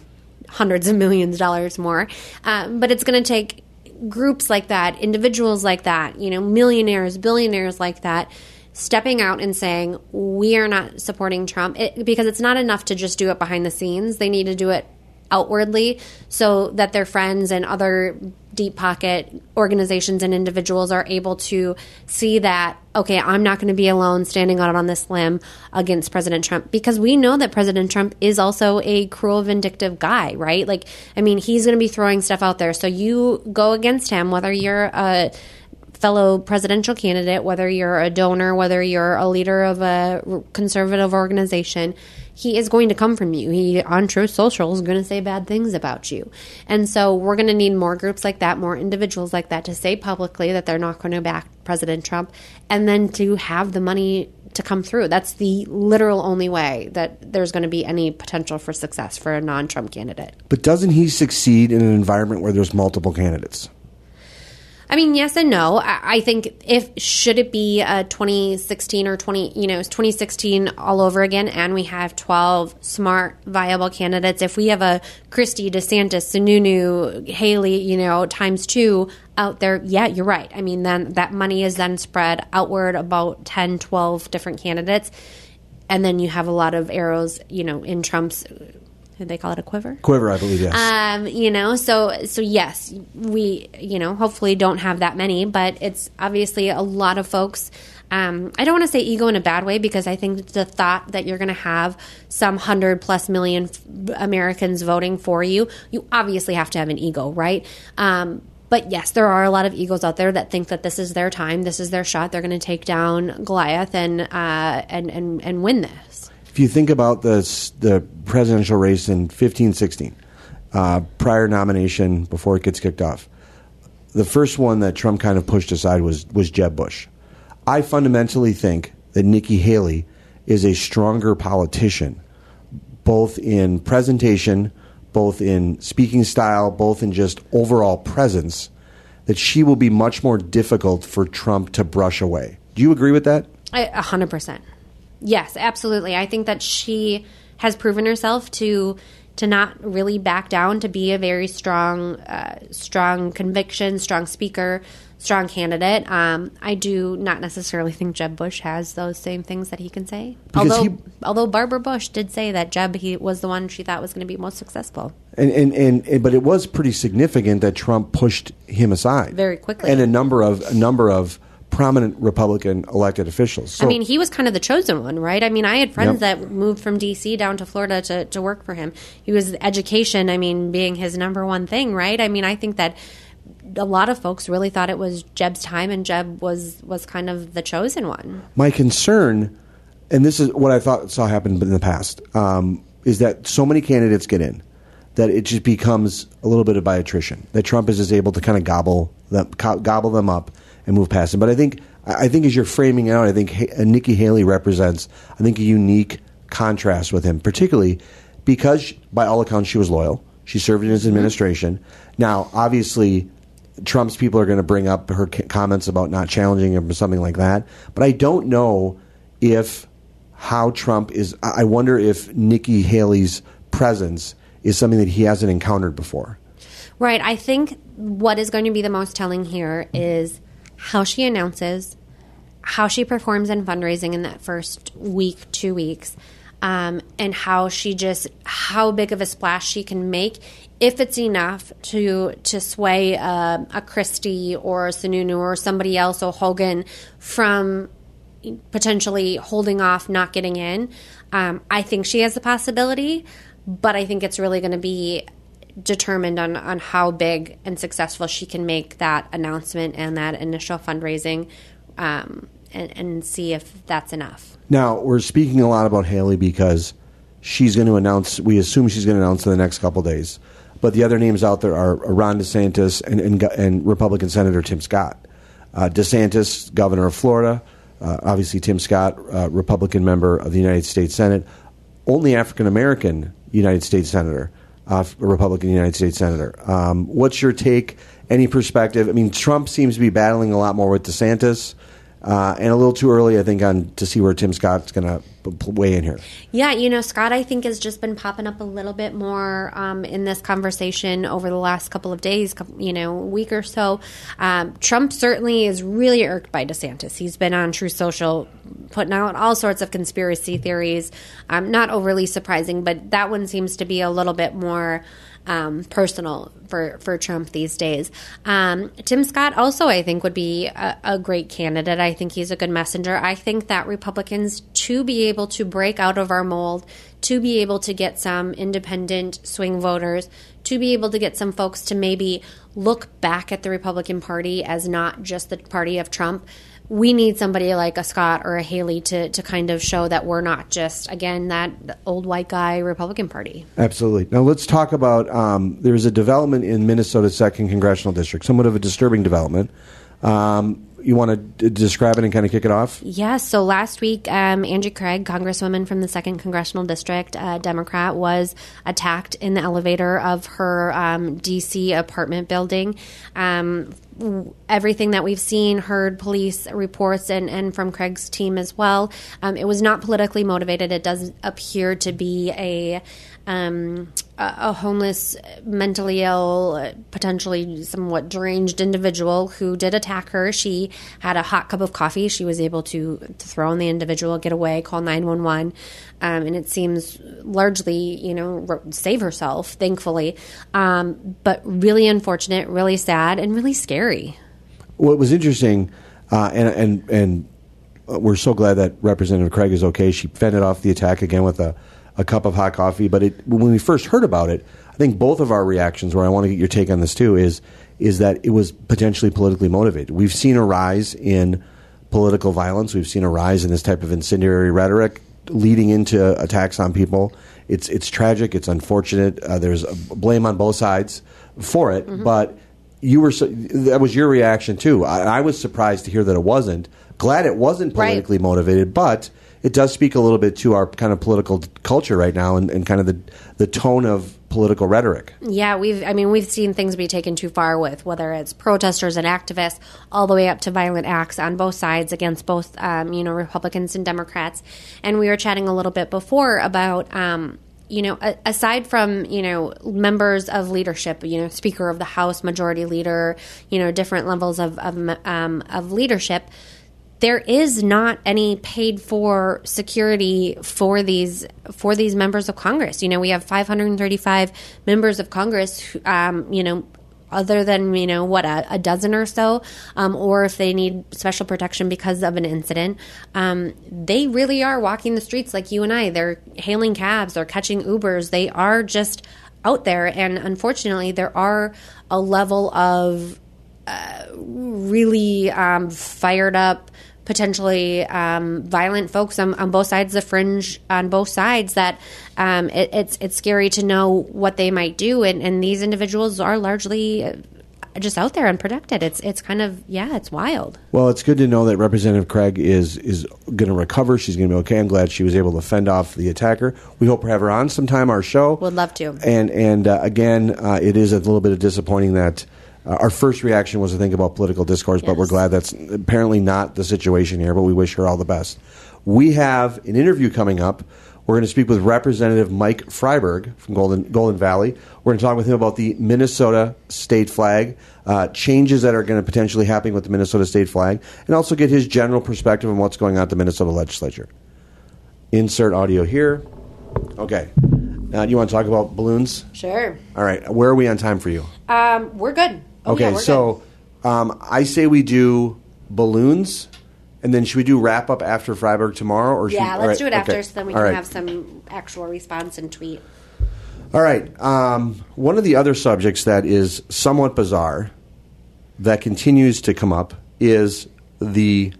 hundreds of millions of dollars more. Um, but it's going to take groups like that, individuals like that, you know, millionaires, billionaires like that, stepping out and saying, we are not supporting Trump it, because it's not enough to just do it behind the scenes. They need to do it outwardly so that their friends and other deep pocket organizations and individuals are able to see that okay i'm not going to be alone standing out on this limb against president trump. Because we know that president trump is also a cruel vindictive guy right? Like i mean he's going to be throwing stuff out there. So you go against him whether you're a fellow presidential candidate whether you're a donor whether you're a leader of a conservative organization he is going to come from you. He on Truth Social is going to say bad things about you. And so we're going to need more groups like that, more individuals like that to say publicly that they're not going to back President Trump and then to have the money to come through. That's the literal only way that there's going to be any potential for success for a non-Trump candidate. But doesn't he succeed in an environment where there's multiple candidates? I mean, yes and no. I, I think if should it be a 2016 or 20, you know, 2016 all over again, and we have 12 smart, viable candidates. If we have a Christie, DeSantis, Sununu, Haley, you know, times two out there, yeah, you're right. I mean, then that money is then spread outward about 10, 12 different candidates. And then you have a lot of arrows, you know, in Trump's they call it a quiver? Quiver, I believe, yes. Um, you know, so so yes, we you know hopefully don't have that many, but it's obviously a lot of folks. Um, I don't want to say ego in a bad way because I think the thought that you're going to have some hundred plus million Americans voting for you, you obviously have to have an ego, right? Um, but yes, there are a lot of egos out there that think that this is their time, this is their shot. They're going to take down Goliath and uh, and and and win this if you think about the the presidential race in 15, 16, uh, prior nomination before it gets kicked off, the first one that Trump kind of pushed aside was was Jeb Bush. I fundamentally think that Nikki Haley is a stronger politician, both in presentation, both in speaking style, both in just overall presence. That she will be much more difficult for Trump to brush away. Do you agree with that? A hundred percent. Yes, absolutely. I think that she has proven herself to to not really back down, to be a very strong, uh, strong conviction, strong speaker, strong candidate. Um, I do not necessarily think Jeb Bush has those same things that he can say. Because although, he, although Barbara Bush did say that Jeb he was the one she thought was going to be most successful. And, and, and, and, but it was pretty significant that Trump pushed him aside very quickly, and a number of a number of prominent Republican elected officials. So, I mean, he was kind of the chosen one, right? I mean, I had friends yep. that moved from D.C. down to Florida to, to work for him. He was education, I mean, being his number one thing, right? I mean, I think that a lot of folks really thought it was Jeb's time, and Jeb was was kind of the chosen one. My concern, and this is what I thought saw happen in the past, um, is that so many candidates get in that it just becomes a little bit of by attrition. That Trump is just able to kind of gobble them, gobble them up and move past him. But I think I think as you're framing out, I think uh, Nikki Haley represents I think a unique contrast with him, particularly because by all accounts she was loyal. She served in his mm-hmm. administration. Now, obviously, Trump's people are going to bring up her comments about not challenging him or something like that. But I don't know if how Trump is. I wonder if Nikki Haley's presence is something that he hasn't encountered before. Right. I think what is going to be the most telling here is how she announces, how she performs in fundraising in that first week, two weeks. um, and how she just how big of a splash she can make if it's enough to to sway uh, a Christie or a Sununu or somebody else or Hogan from potentially holding off, not getting in. Um, I think she has the possibility, but I think it's really going to be determined on, on how big and successful she can make that announcement and that initial fundraising um, and, and see if that's enough. Now, we're speaking a lot about Haley because she's going to announce, we assume she's going to announce in the next couple days. But the other names out there are Ron DeSantis and, and, and Republican Senator Tim Scott. Uh, DeSantis, governor of Florida, uh, obviously Tim Scott, uh, Republican member of the United States Senate, only African American United States senator, uh, a Republican United States senator. Um, what's your take? Any perspective? I mean, Trump seems to be battling a lot more with DeSantis. Uh, and a little too early, I think, on to see where Tim Scott's going to weigh in here. Yeah, you know, Scott, I think has just been popping up a little bit more um, in this conversation over the last couple of days, you know, week or so. Um, Trump certainly is really irked by DeSantis. He's been on Truth Social putting out all sorts of conspiracy theories. Um, not overly surprising, but that one seems to be a little bit more um, personal for, for Trump these days. Um, Tim Scott also, I think, would be a, a, great candidate. I think he's a good messenger. I think that Republicans, to be able to break out of our mold, to be able to get some independent swing voters, to be able to get some folks to maybe look back at the Republican Party as not just the party of Trump we need somebody like a Scott or a Haley to, to kind of show that we're not just, again, that old white guy Republican Party. Absolutely. Now let's talk about um, there's a development in Minnesota's second congressional district, somewhat of a disturbing development. Um, you want to d- describe it and kind of kick it off? Yes. Yeah, so last week, um, Angie Craig, Congresswoman from the second congressional district, uh, Democrat, was attacked in the elevator of her um, D.C. apartment building. Um, everything that we've seen, heard police reports, and, and from Craig's team as well, um, it was not politically motivated. It does appear to be a um, a, homeless, mentally ill, potentially somewhat deranged individual who did attack her. She had a hot cup of coffee. She was able to, to throw on the individual, get away, call 911. Um, and it seems largely, you know, save herself, thankfully. Um, but really unfortunate, really sad, and really scary. What was interesting, uh, and, and, and we're so glad that Representative Craig is okay. She fended off the attack again with a a cup of hot coffee. But it, when we first heard about it, I think both of our reactions, where I want to get your take on this too, is is that it was potentially politically motivated. We've seen a rise in political violence. We've seen a rise in this type of incendiary rhetoric leading into attacks on people. It's it's tragic. It's unfortunate. Uh, there's blame on both sides for it, mm-hmm. but you were that was your reaction too. I, I, was surprised to hear that it wasn't. Glad it wasn't politically right. motivated, but it does speak a little bit to our kind of political culture right now and, and kind of the the tone of political rhetoric. Yeah, we've I mean we've seen things be taken too far with whether it's protesters and activists all the way up to violent acts on both sides against both um, you know Republicans and Democrats. And we were chatting a little bit before about um, you know, aside from, you know, members of leadership, you know, Speaker of the House, Majority Leader, you know, different levels of, of, um, of leadership, there is not any paid for security for these for these members of Congress. You know, we have 535 members of Congress. Who, um, you know, other than you know what a, a dozen or so, um, or if they need special protection because of an incident, um, they really are walking the streets like you and I. They're hailing cabs, they're catching Ubers. They are just out there, and unfortunately, there are a level of uh, really um, fired up potentially um, violent folks on, on, both sides of the fringe on both sides that um, it, it's it's scary to know what they might do. And, and these individuals are largely uh, just out there unprotected. It's it's kind of yeah it's wild. Well it's good to know that representative craig is is going to recover. She's going to be okay. I'm glad she was able to fend off the attacker. We hope to have her on sometime our show. Would love to. And and uh, again uh, it is a little bit of disappointing that uh, our first reaction was to think about political discourse, yes. but we're glad that's apparently not the situation here, but we wish her all the best. We have an interview coming up. We're going to speak with Representative Mike Freiberg from Golden, Golden Valley. We're going to talk with him about the Minnesota state flag, uh, changes that are going to potentially happen with the Minnesota state flag, and also get his general perspective on what's going on at the Minnesota legislature. Insert audio here. Okay. Now, do you want to talk about balloons? Sure. All right. Where are we on time for you? Um, we're good. Oh, Okay, yeah, so um, I say we do balloons, and then should we do wrap up after Freiberg tomorrow? Or should, yeah, let's right, do it after, okay. so then we All can right. have some actual response and tweet. All right. Um, one of the other subjects that is somewhat bizarre that continues to come up is the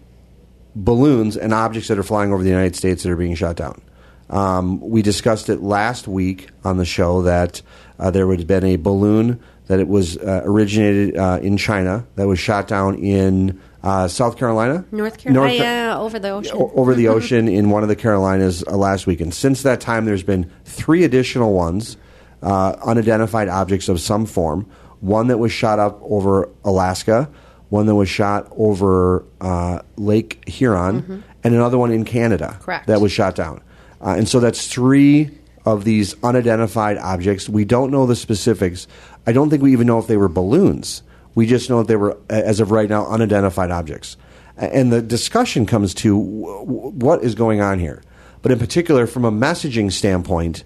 balloons and objects that are flying over the United States that are being shot down. Um, we discussed it last week on the show that uh, there had been a balloon that it was uh, originated uh, in China that was shot down in uh, South Carolina, North Ca- Carolina, over the ocean. o- over the ocean in one of the Carolinas uh, last week. And since that time, there's been three additional ones, uh, unidentified objects of some form. One that was shot up over Alaska, one that was shot over uh, Lake Huron, and another one in Canada Mm-hmm. Correct. that was shot down. Uh, and so that's three of these unidentified objects. We don't know the specifics. I don't think we even know if they were balloons. We just know that they were, as of right now, unidentified objects. And the discussion comes to what is going on here. But in particular, from a messaging standpoint,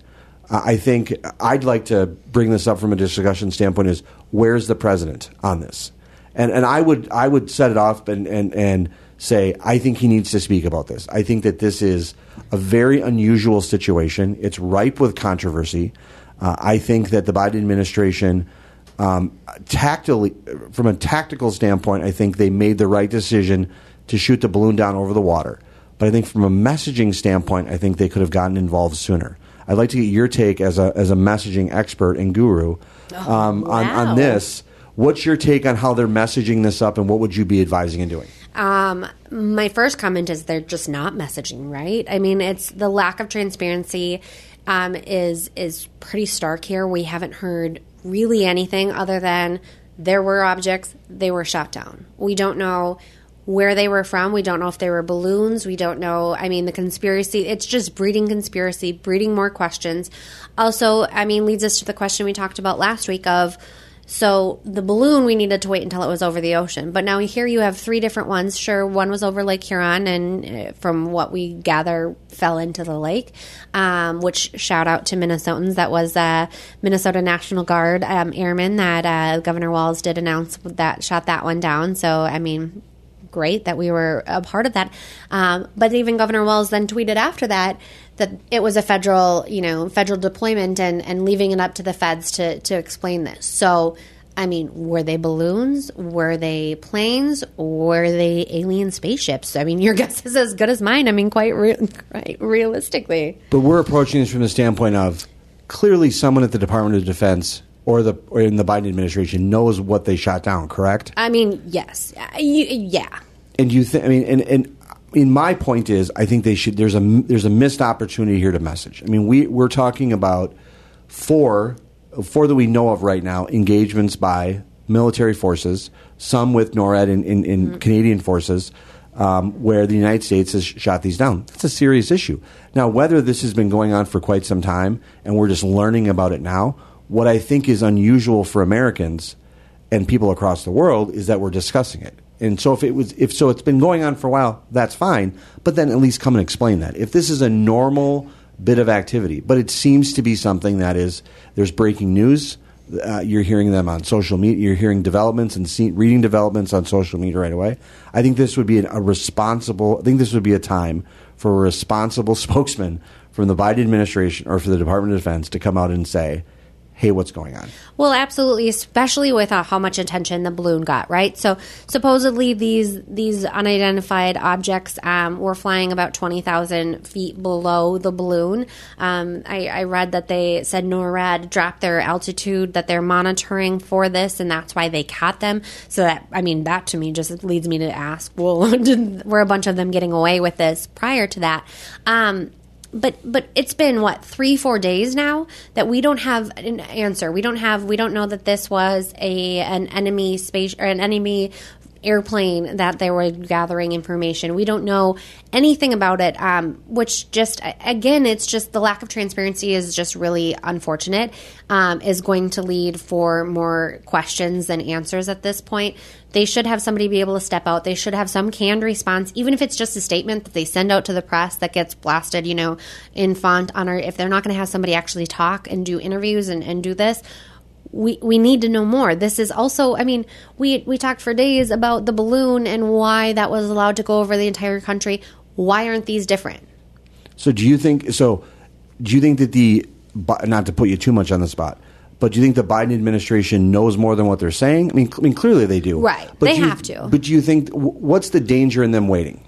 uh, I think I'd like to bring this up from a discussion standpoint is where's the president on this? And and I would I would set it off and, and, and say I think he needs to speak about this. I think that this is a very unusual situation. It's ripe with controversy. Uh, I think that the Biden administration, um, tactically, from a tactical standpoint, I think they made the right decision to shoot the balloon down over the water. But I think from a messaging standpoint, I think they could have gotten involved sooner. I'd like to get your take as a as a messaging expert and guru um, on wow. on this. What's your take on how they're messaging this up, and what would you be advising and doing? Um, my first comment is they're just not messaging right. I mean, it's the lack of transparency um, is is pretty stark here. We haven't heard really anything other than there were objects, they were shot down. We don't know where they were from. We don't know if they were balloons. We don't know. I mean, the conspiracy, it's just breeding conspiracy, breeding more questions. Also, I mean, leads us to the question we talked about last week of so the balloon, we needed to wait until it was over the ocean. But now here you have three different ones. Sure, one was over Lake Huron, and uh, from what we gather, fell into the lake. Um, which shout out to Minnesotans. That was uh, Minnesota National Guard um, that uh, Governor Walz did announce that shot that one down. So I mean, great that we were a part of that. Um, but even Governor Walz then tweeted after that that it was a federal, you know, federal deployment and, and leaving it up to the feds to, to explain this. So, I mean, were they balloons? Were they planes? Were they alien spaceships? I mean, your guess is as good as mine. I mean, quite, re- quite realistically. But we're approaching this from the standpoint of clearly someone at the Department of Defense or the or in the Biden administration knows what they shot down. Correct? I mean, yes. Uh, you, yeah. And you think? I mean, and and. I mean, my point is, I think they should. There's a there's a missed opportunity here to message. I mean, we we're talking about four four that we know of right now engagements by military forces, some with NORAD in, in, in Canadian forces, um, where the United States has shot these down. That's a serious issue. Now, whether this has been going on for quite some time and we're just learning about it now, what I think is unusual for Americans and people across the world is that we're discussing it. And so if it was if so it's been going on for a while, that's fine, but then at least come and explain that. If this is a normal bit of activity, but it seems to be something that is there's breaking news, uh, you're hearing them on social media, you're hearing developments and see, reading developments on social media right away. I think this would be a responsible I think this would be a time for a responsible spokesman from the Biden administration or for the Department of Defense to come out and say, "Hey, what's going on?" Well, absolutely, especially with uh, how much attention the balloon got, right? So supposedly these these unidentified objects um, were flying about twenty thousand feet below the balloon. Um, I, I read that they said NORAD dropped their altitude that they're monitoring for this, and that's why they caught them. So that I mean, that to me just leads me to ask, well, were a bunch of them getting away with this prior to that? Um, but but it's been what three four days now that we don't have an answer. We don't have we don't know that this was a an enemy space or an enemy airplane that they were gathering information. We don't know anything about it, um, which just, again, it's just the lack of transparency is just really unfortunate, um, is going to lead for more questions than answers at this point. They should have somebody be able to step out. They should have some canned response, even if it's just a statement that they send out to the press that gets blasted, you know, in font on our, if they're not going to have somebody actually talk and do interviews and, and do this, we we need to know more. This is also, I mean, we we talked for days about the balloon and why that was allowed to go over the entire country. Why aren't these different? So do you think so do you think that the not to put you too much on the spot, but do you think the Biden administration knows more than what they're saying? I mean, I mean clearly they do. Right. But they you, have to. But do you think what's the danger in them waiting?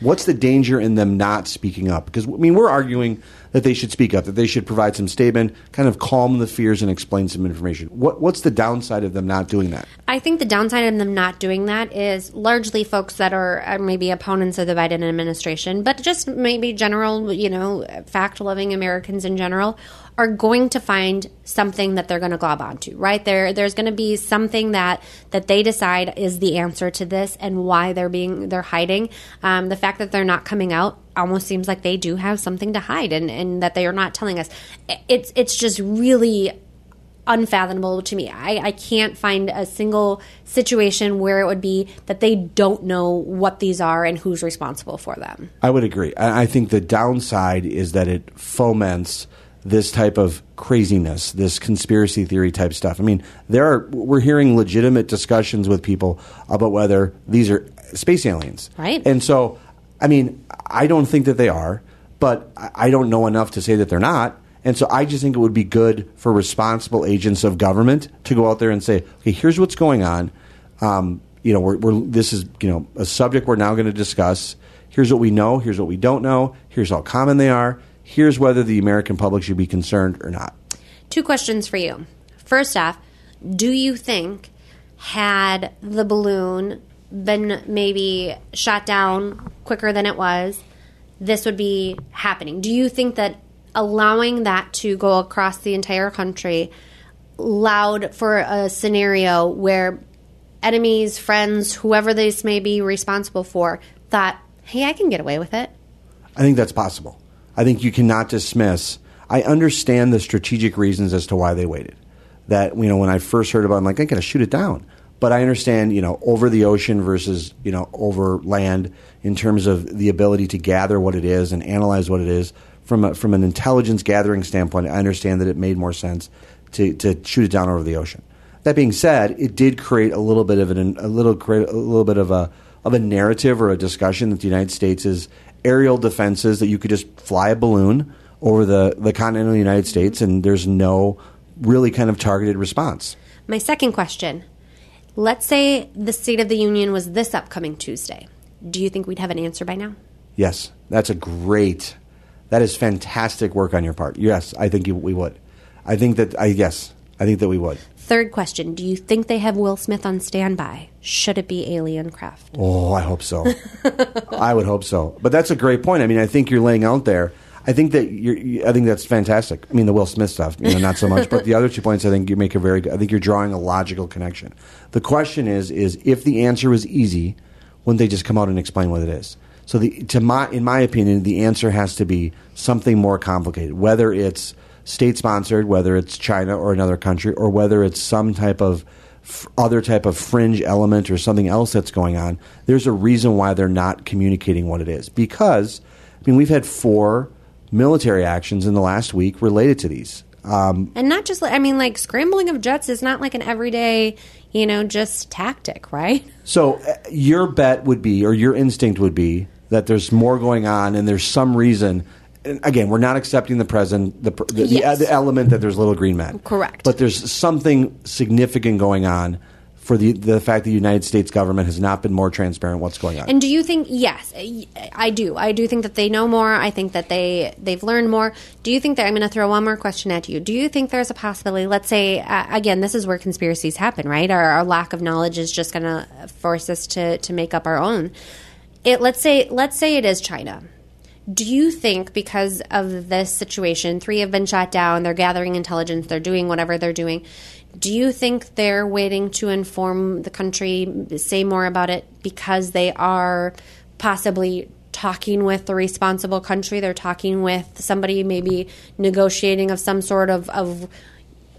What's the danger in them not speaking up? Because I mean, we're arguing that they should speak up, that they should provide some statement, kind of calm the fears and explain some information. What, what's the downside of them not doing that? I think the downside of them not doing that is largely folks that are, are maybe opponents of the Biden administration, but just maybe general, you know, fact loving Americans in general are going to find something that they're going to glob onto, right? There, there's going to be something that that they decide is the answer to this and why they're being they're hiding. Um, the fact that they're not coming out almost seems like they do have something to hide and, and that they are not telling us. It's it's just really unfathomable to me. I, I can't find a single situation where it would be that they don't know what these are and who's responsible for them. I would agree. I think the downside is that it foments this type of craziness, this conspiracy theory type stuff. I mean, there are we're hearing legitimate discussions with people about whether these are space aliens, right? And so, I mean, I don't think that they are, but I don't know enough to say that they're not. And so, I just think it would be good for responsible agents of government to go out there and say, "Okay, here's what's going on. Um, you know, we're, we're this is you know a subject we're now going to discuss. Here's what we know. Here's what we don't know. Here's how common they are." Here's whether the American public should be concerned or not. Two questions for you. First off, do you think had the balloon been maybe shot down quicker than it was, this would be happening? Do you think that allowing that to go across the entire country allowed for a scenario where enemies, friends, whoever this may be responsible for, thought, hey, I can get away with it? I think that's possible. I think you cannot dismiss. I understand the strategic reasons as to why they waited. That you know, when I first heard about, it, I'm like, I gotta shoot it down. But I understand, you know, over the ocean versus you know over land in terms of the ability to gather what it is and analyze what it is from a, from an intelligence gathering standpoint. I understand that it made more sense to to shoot it down over the ocean. That being said, it did create a little bit of an a little create a little bit of a of a narrative or a discussion that the United States is aerial defenses that you could just fly a balloon over the, the continental United States and there's no really kind of targeted response. My second question let's say the State of the Union was this upcoming Tuesday. Do you think we'd have an answer by now? Yes, that's a great, that is fantastic work on your part. Yes, I think you, we would. I think that, I, yes, I think that we would. Third question Do you think they have Will Smith on standby? Should it be alien craft? Oh, I hope so. I would hope so. But that's a great point. I mean, I think you're laying out there. I think that you're. I think that's fantastic. I mean, the Will Smith stuff, you know, not so much. but the other two points, I think you make a very. I think you're drawing a logical connection. The question is, is if the answer was easy, wouldn't they just come out and explain what it is? So, the to my, in my opinion, the answer has to be something more complicated. Whether it's state sponsored, whether it's China or another country, or whether it's some type of f- other type of fringe element or something else that's going on, there's a reason why they're not communicating what it is. Because, I mean, we've had four military actions in the last week related to these. Um, and not just, I mean, like scrambling of jets is not like an everyday, you know, just tactic, right? So uh, your bet would be, or your instinct would be, that there's more going on and there's some reason again, we're not accepting the present, the, the, yes. the, the, element that there's little green men. Correct. But there's something significant going on for the the fact that the United States government has not been more transparent what's going on. And do you think yes, I do. I do think that they know more. I think that they they've learned more. Do you think that I'm going to throw one more question at you? Do you think there's a possibility let's say uh, again this is where conspiracies happen, right? Our, our lack of knowledge is just going to force us to to make up our own. It let's say let's say it is China do you think because of this situation, three have been shot down, they're gathering intelligence, they're doing whatever they're doing, Do you think they're waiting to inform the country, say more about it because they are possibly talking with the responsible country? They're talking with somebody, maybe negotiating of some sort of, of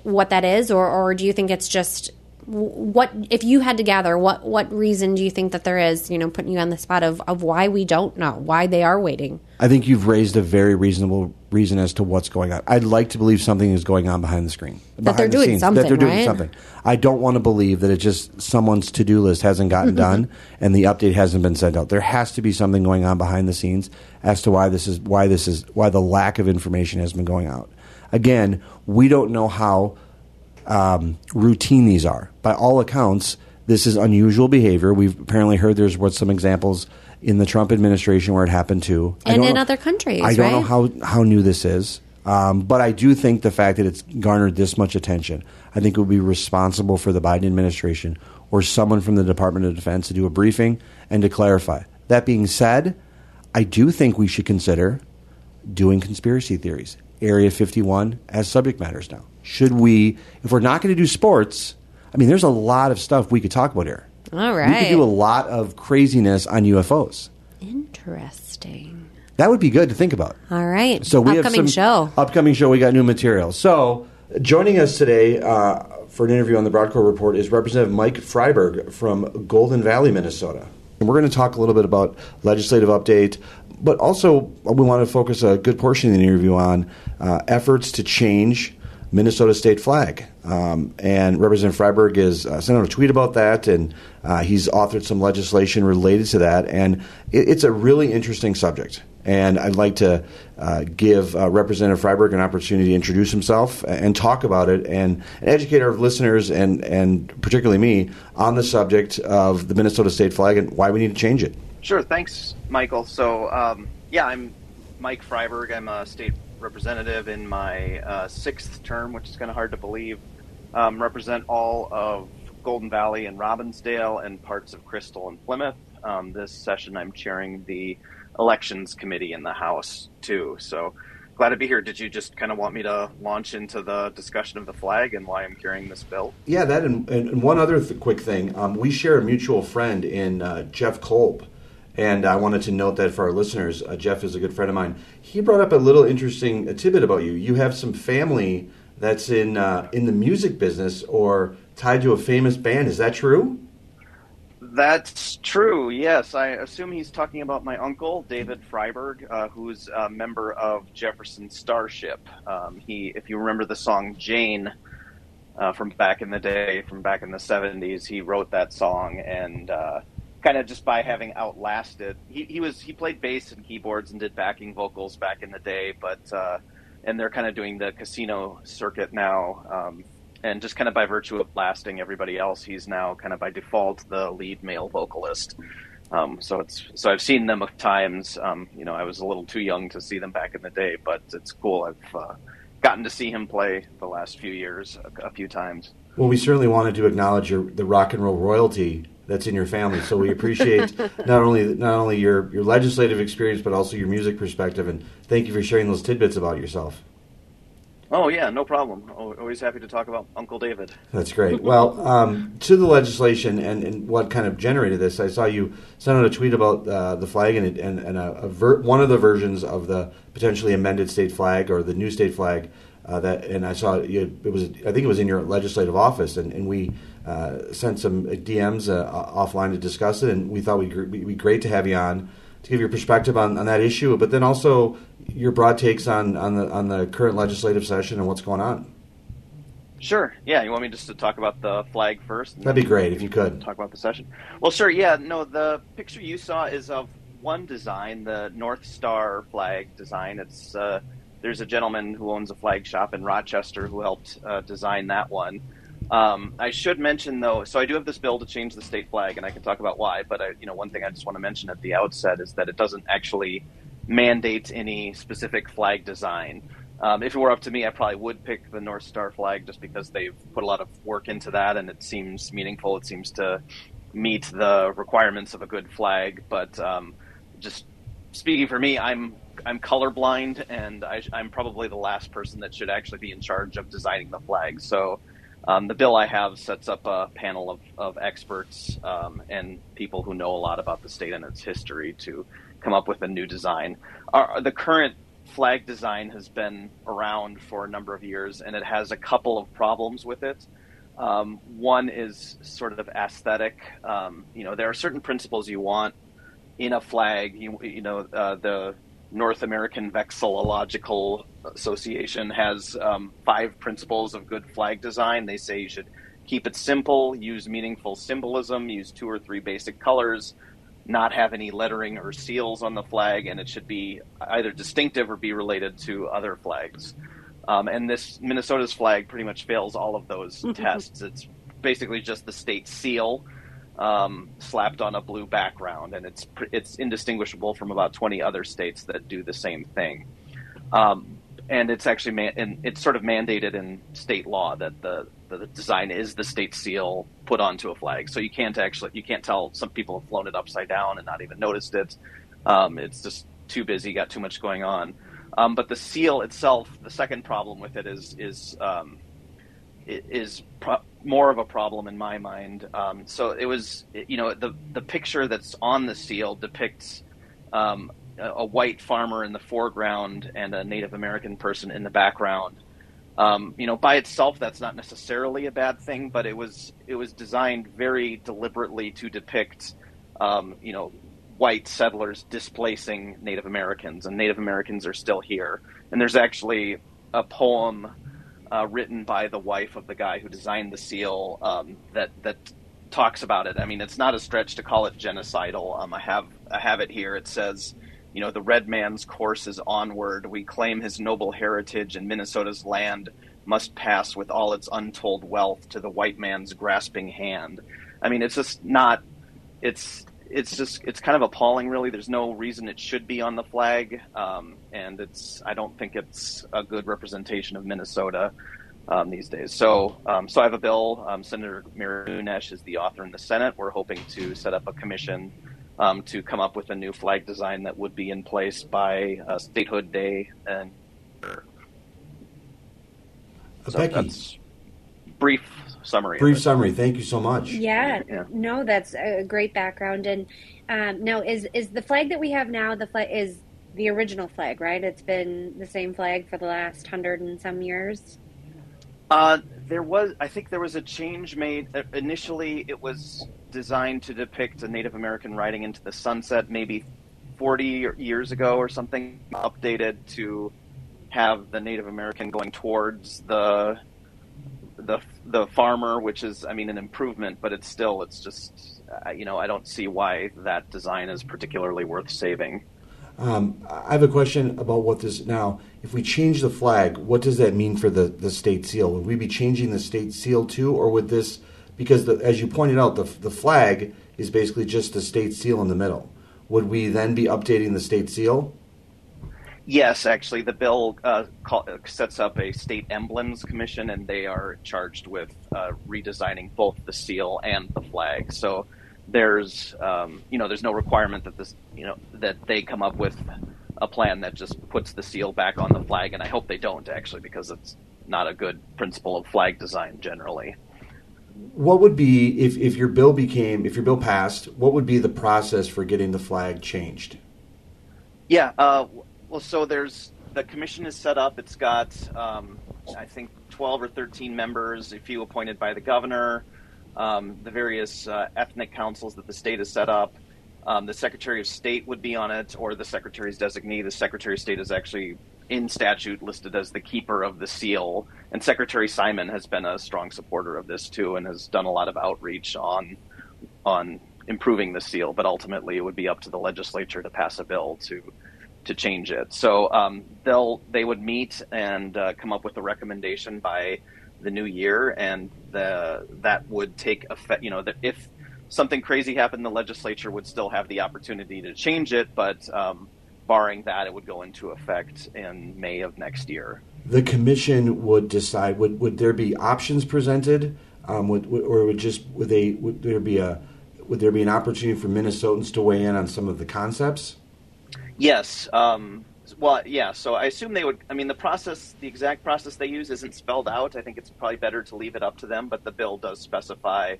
what that is, or, or do you think it's just what if you had to gather what what reason do you think that there is you know putting you on the spot of, of why we don't know why they are waiting? I think you've raised a very reasonable reason as to what's going on. I'd like to believe something is going on behind the screen that they're the doing scenes, something that they're doing right? something. I don't want to believe that it just someone's to-do list hasn't gotten mm-hmm. done and the update hasn't been sent out. There has to be something going on behind the scenes as to why this is why this is why the lack of information has been going out. Again we don't know how um, routine these are. By all accounts, this is unusual behavior. We've apparently heard there's what some examples in the Trump administration where it happened too, and in know, other countries. I don't right? know how how new this is, um, but I do think the fact that it's garnered this much attention, I think it would be responsible for the Biden administration or someone from the Department of Defense to do a briefing and to clarify. That being said, I do think we should consider doing conspiracy theories, Area 51 as subject matters now. Should we, if we're not going to do sports, I mean, there's a lot of stuff we could talk about here. All right. We could do a lot of craziness on UFOs. Interesting. That would be good to think about. All right. So we upcoming have some show. Upcoming show. We got new material. So joining us today uh, for an interview on the Brodkorb Report is Representative Mike Freiberg from Golden Valley, Minnesota. And we're going to talk a little bit about legislative update, but also we want to focus a good portion of the interview on uh, efforts to change Minnesota state flag. Um, and Representative Freiberg has uh, sent out a tweet about that, and uh, he's authored some legislation related to that. And it, it's a really interesting subject. And I'd like to uh, give uh, Representative Freiberg an opportunity to introduce himself and talk about it and, and educate our listeners and, and particularly me on the subject of the Minnesota state flag and why we need to change it. Sure. Thanks, Michael. So, um, yeah, I'm Mike Freiberg. I'm a state representative in my uh, sixth term, which is kind of hard to believe. Um, represent all of Golden Valley and Robbinsdale and parts of Crystal and Plymouth. Um, this session, I'm chairing the elections committee in the House too. So glad to be here. Did you just kind of want me to launch into the discussion of the flag and why I'm carrying this bill? Yeah, that and, and one other th- quick thing. Um, we share a mutual friend in uh, Jeff Kolb. And I wanted to note that for our listeners, uh, Jeff is a good friend of mine. He brought up a little interesting tidbit about you. You have some family that's in uh, in the music business or tied to a famous band. Is that true? That's true. Yes, I assume he's talking about my uncle David Freiberg, uh, who's a member of Jefferson Starship. Um, he, if you remember the song Jane uh, from back in the day, from back in the '70s, he wrote that song and uh, kind of just by having outlasted. He, he was he played bass and keyboards and did backing vocals back in the day, but uh, and they're kind of doing the casino circuit now. Um, and just kind of by virtue of lasting everybody else, he's now kind of by default the lead male vocalist. Um, so it's so I've seen them times. Um, you know, I was a little too young to see them back in the day, but it's cool. I've uh, gotten to see him play the last few years a, a few times. Well, we certainly wanted to acknowledge your, the rock and roll royalty that's in your family. So we appreciate not only not only your your legislative experience, but also your music perspective. And thank you for sharing those tidbits about yourself. Oh yeah, no problem. Always happy to talk about Uncle David. That's great. Well, um, to the legislation and, and, what kind of generated this, I saw you sent out a tweet about uh, the flag and, and, and a, a ver- one of the versions of the potentially amended state flag or the new state flag. Uh, that and I saw it, it was I think it was in your legislative office, and, and we uh, sent some DMs uh, offline to discuss it, and we thought we'd be great to have you on to give your perspective on, on that issue, but then also your broad takes on, on the on the current legislative session and what's going on. Sure. Yeah. You want me just to talk about the flag first? That'd be great if you could. Talk about the session. Well, sure. Yeah. No, the picture you saw is of one design, the North Star flag design. It's uh, there's a gentleman who owns a flag shop in Rochester who helped uh, design that one. Um, I should mention though, so I do have this bill to change the state flag, and I can talk about why. But I, you know, one thing I just want to mention at the outset is that it doesn't actually mandate any specific flag design. Um, if it were up to me, I probably would pick the North Star flag just because they've put a lot of work into that, and it seems meaningful. It seems to meet the requirements of a good flag. But um, just speaking for me, I'm I'm colorblind, and I, am probably the last person that should actually be in charge of designing the flag. So Um, the bill I have sets up a panel of, of experts um, and people who know a lot about the state and its history to come up with a new design. Our, the current flag design has been around for a number of years, and it has a couple of problems with it. Um, one is sort of aesthetic. Um, you know, there are certain principles you want in a flag. You, you know, uh, the North American Vexillological Association has um, five principles of good flag design. They say you should keep it simple, use meaningful symbolism, use two or three basic colors, not have any lettering or seals on the flag, and it should be either distinctive or be related to other flags. Um, and this Minnesota's flag pretty much fails all of those tests. It's basically just the state seal um, slapped on a blue background, and it's it's indistinguishable from about 20 other states that do the same thing. Um, and it's actually man- and it's sort of mandated in state law that the the design is the state seal put onto a flag. So you can't actually you can't tell some people have flown it upside down and not even noticed it. Um, it's just too busy, got too much going on. Um, but the seal itself, the second problem with it is is um, is pro- more of a problem in my mind. Um, so it was, you know, the the picture that's on the seal depicts um, a, white farmer in the foreground and a Native American person in the background. Um, you know, by itself, that's not necessarily a bad thing, but it was it was designed very deliberately to depict, um, you know, white settlers displacing Native Americans, and Native Americans are still here. And there's actually a poem uh, written by the wife of the guy who designed the seal um, that that talks about it. I mean, it's not a stretch to call it genocidal. Um, I have I have it here. It says, you know, the red man's course is onward. We claim his noble heritage, and Minnesota's land must pass with all its untold wealth to the white man's grasping hand. I mean, it's just not. It's it's just it's kind of appalling really there's no reason it should be on the flag um, and it's i don't think it's a good representation of minnesota um, these days so um, so i have a bill um, senator Mary Kunesh is the author in the senate we're hoping to set up a commission um, to come up with a new flag design that would be in place by uh, statehood day and so Becky. that's brief summary. Brief summary. Thank you so much. Yeah, yeah. no, that's a great background. And um, now, is is the flag that we have now the flag is the original flag, right? It's been the same flag for the last hundred and some years. Uh, there was, I think, there was a change made. Uh, initially, it was designed to depict a Native American riding into the sunset, maybe forty years ago or something. Updated to have the Native American going towards the the the farmer, which is, I mean, an improvement, but it's still, it's just, you know, I don't see why that design is particularly worth saving. Um, I have a question about what this now. If we change the flag, what does that mean for the, the state seal? Would we be changing the state seal too, or would this? Because the, as you pointed out, the the flag is basically just the state seal in the middle. Would we then be updating the state seal? Yes, actually, the bill uh, call, sets up a state emblems commission, and they are charged with uh, redesigning both the seal and the flag. So there's, um, you know, there's no requirement that this, you know, that they come up with a plan that just puts the seal back on the flag, and I hope they don't actually, because it's not a good principle of flag design generally. What would be if, if your bill became if your bill passed? What would be the process for getting the flag changed? Yeah, uh, well, so there's the commission is set up. It's got, um, I think, 12 or 13 members, a few appointed by the governor, um, the various uh, ethnic councils that the state has set up. Um, the Secretary of State would be on it, or the Secretary's designee. The Secretary of State is actually in statute listed as the keeper of the seal, and Secretary Simon has been a strong supporter of this too, and has done a lot of outreach on on improving the seal. But ultimately, it would be up to the legislature to pass a bill to to change it. So um, they'll they would meet and uh, come up with a recommendation by the new year, and the that would take effect. You know, that if something crazy happened, the legislature would still have the opportunity to change it, but um, barring that, it would go into effect in May of next year. The commission would decide. Would would there be options presented, um, would, or would just would they would there be a would there be an opportunity for Minnesotans to weigh in on some of the concepts? Yes. Um, well, yeah. So I assume they would. I mean, the process, the exact process they use, isn't spelled out. I think it's probably better to leave it up to them. But the bill does specify,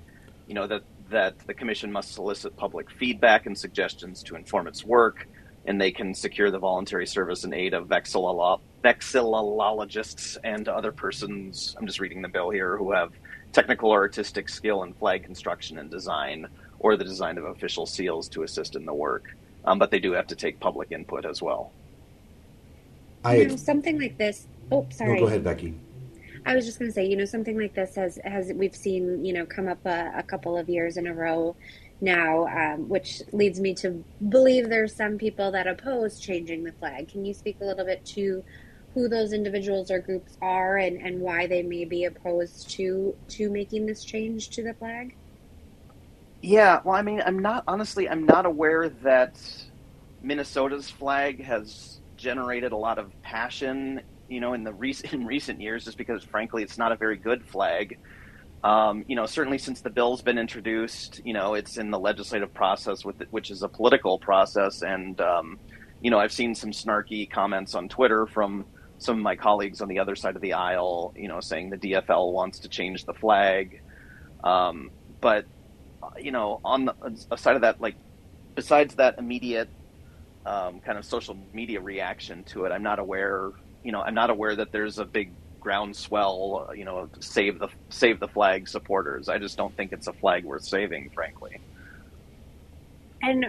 you know, that that the commission must solicit public feedback and suggestions to inform its work, and they can secure the voluntary service and aid of vexillolo- vexillologists and other persons. I'm just reading the bill here who have technical or artistic skill in flag construction and design, or the design of official seals to assist in the work. Um, but they do have to take public input as well. I you know, something like this. Oh, sorry. no, go ahead, Becky. I was just going to say, you know, something like this has has we've seen, you know, come up a, a couple of years in a row now, um, which leads me to believe there's some people that oppose changing the flag. Can you speak a little bit to who those individuals or groups are and, and why they may be opposed to to making this change to the flag? Yeah, well, I mean, I'm not honestly, I'm not aware that Minnesota's flag has generated a lot of passion, you know, in the recent in recent years, just because, frankly, it's not a very good flag. Um, you know, certainly since the bill's been introduced, you know, it's in the legislative process, with it, which is a political process, and um, you know, I've seen some snarky comments on Twitter from some of my colleagues on the other side of the aisle, you know, saying the DFL wants to change the flag. Um, but you know, on the side of that, like besides that immediate um, kind of social media reaction to it, I'm not aware. You know, I'm not aware that there's a big groundswell. You know, save the save the flag supporters. I just don't think it's a flag worth saving, frankly. And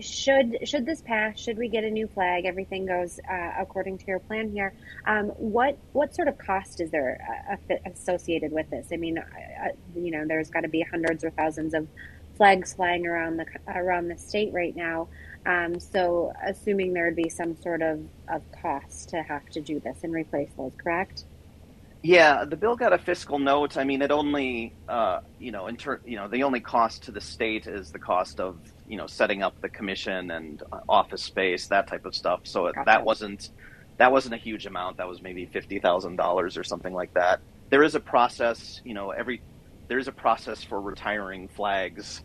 should should this pass? Should we get a new flag? Everything goes uh, according to your plan here. Um, what what sort of cost is there uh, associated with this? I mean, uh, you know, there's got to be hundreds or thousands of flags flying around the around the state right now. Um, so, assuming there would be some sort of, of cost to have to do this and replace those, correct? Yeah, the bill got a fiscal note. I mean, it only, uh, you know, in ter- you know, the only cost to the state is the cost of, you know, setting up the commission and uh, office space, that type of stuff. So gotcha. that wasn't that wasn't a huge amount. That was maybe fifty thousand dollars or something like that. There is a process, you know, every there is a process for retiring flags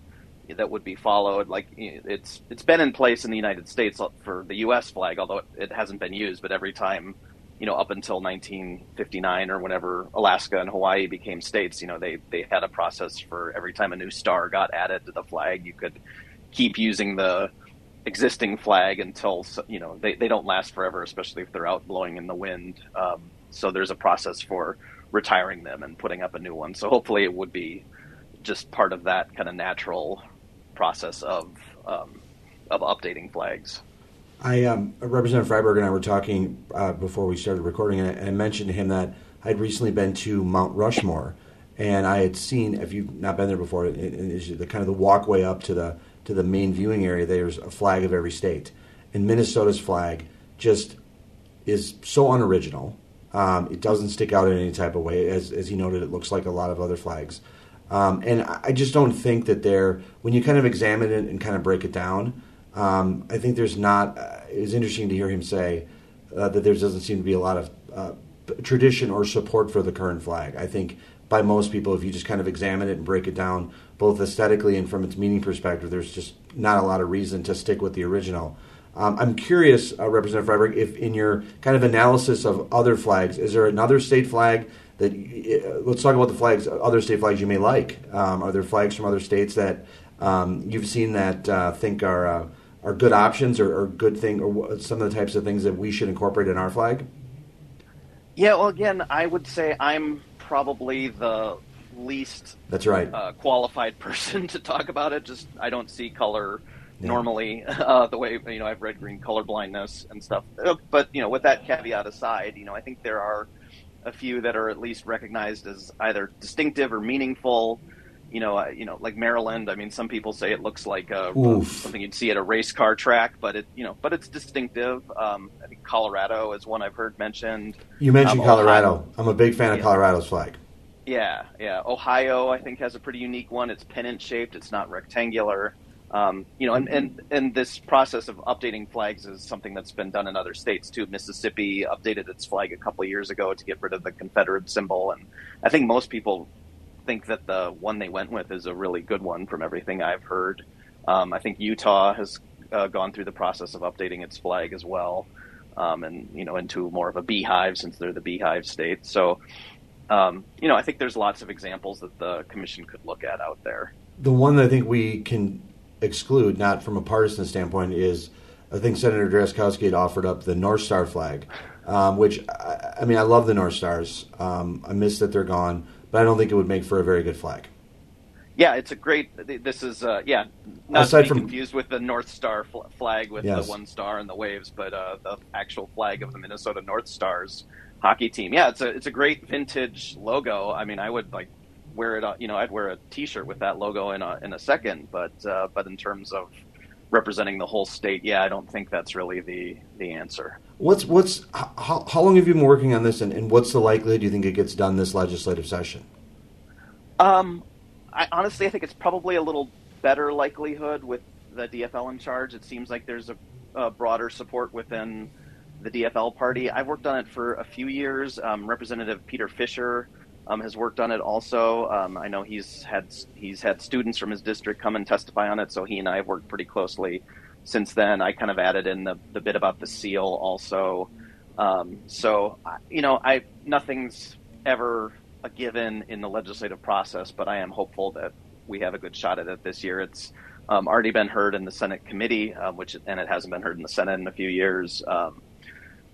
that would be followed. Like it's it's been in place in the United States for the U.S. flag, although it hasn't been used. But every time, you know, up until 1959 or whenever Alaska and Hawaii became states, you know, they they had a process for every time a new star got added to the flag, you could keep using the existing flag until you know they, they don't last forever, especially if they're out blowing in the wind. Um, so there's a process for retiring them and putting up a new one. So hopefully it would be just part of that kind of natural process of um, of updating flags. I um, Representative Freiberg and I were talking uh, before we started recording, and I, mentioned to him that I'd recently been to Mount Rushmore, and I had seen. If you've not been there before, it, it the kind of the walkway up to the to the main viewing area. There's a flag of every state, and Minnesota's flag just is so unoriginal. Um, it doesn't stick out in any type of way. As as he noted, it looks like a lot of other flags. Um, and I just don't think that they're when you kind of examine it and kind of break it down, um, I think there's not, uh, interesting to hear him say uh, that there doesn't seem to be a lot of uh, tradition or support for the current flag. I think by most people, if you just kind of examine it and break it down, both aesthetically and from its meaning perspective, there's just not a lot of reason to stick with the original. Um, I'm curious, uh, Representative Freiberg, if in your kind of analysis of other flags, is there another state flag that uh, let's talk about the flags, other state flags you may like. Um, are there flags from other states that um, you've seen that uh, think are uh, are good options or, or good thing, or some of the types of things that we should incorporate in our flag? Yeah, well, again, I would say I'm probably the least that's right uh, qualified person to talk about it. Just I don't see color yeah. normally uh, the way you know I've read green color blindness and stuff. Uh, but you know, with that caveat aside, you know, I think there are a few that are at least recognized as either distinctive or meaningful. You know, uh, you know, like Maryland. I mean, some people say it looks like a, something you'd see at a race car track, but it, you know, but it's distinctive. Um, I think Colorado is one I've heard mentioned. You mentioned um, Colorado. Ohio. I'm a big fan yeah. of Colorado's flag. Yeah, yeah. Ohio, I think, has a pretty unique one. It's pennant shaped. It's not rectangular. Um, you know, and, and, and this process of updating flags is something that's been done in other states too. Mississippi updated its flag a couple years ago to get rid of the Confederate symbol, and I think most people think that the one they went with is a really good one from everything I've heard. Um, I think Utah has uh, gone through the process of updating its flag as well. um, and you know into more of a beehive since they're the beehive state. So, um, you know, I think there's lots of examples that the commission could look at out there. The one that I think we can exclude, not from a partisan standpoint, is I think Senator Drazkowski had offered up the North Star flag, um, which I, I, mean I love the North Stars. Um, I miss that they're gone, but I don't think it would make for a very good flag. Yeah, it's a great. This is uh, yeah, not Aside to be from, confused with the North Star fl- flag with yes. the one star and the waves, but uh, the actual flag of the Minnesota North Stars hockey team. Yeah, it's a it's a great vintage logo. I mean, I would like wear it. You know, I'd wear a T-shirt with that logo in a in a second. But uh, but in terms of representing the whole state, yeah, I don't think that's really the the answer. What's what's how, how long have you been working on this, and, and what's the likelihood you think it gets done this legislative session? Um, I, honestly, I think it's probably a little better likelihood with the DFL in charge. It seems like there's a, a broader support within the DFL party. I've worked on it for a few years. Um, Representative Peter Fischer um, has worked on it also. Um, I know he's had he's had students from his district come and testify on it, so he and I have worked pretty closely since then. I kind of added in the, the bit about the seal also. Um, so you know, I nothing's ever a given in the legislative process, but I am hopeful that we have a good shot at it this year. It's um, already been heard in the Senate committee, um, which and it hasn't been heard in the Senate in a few years,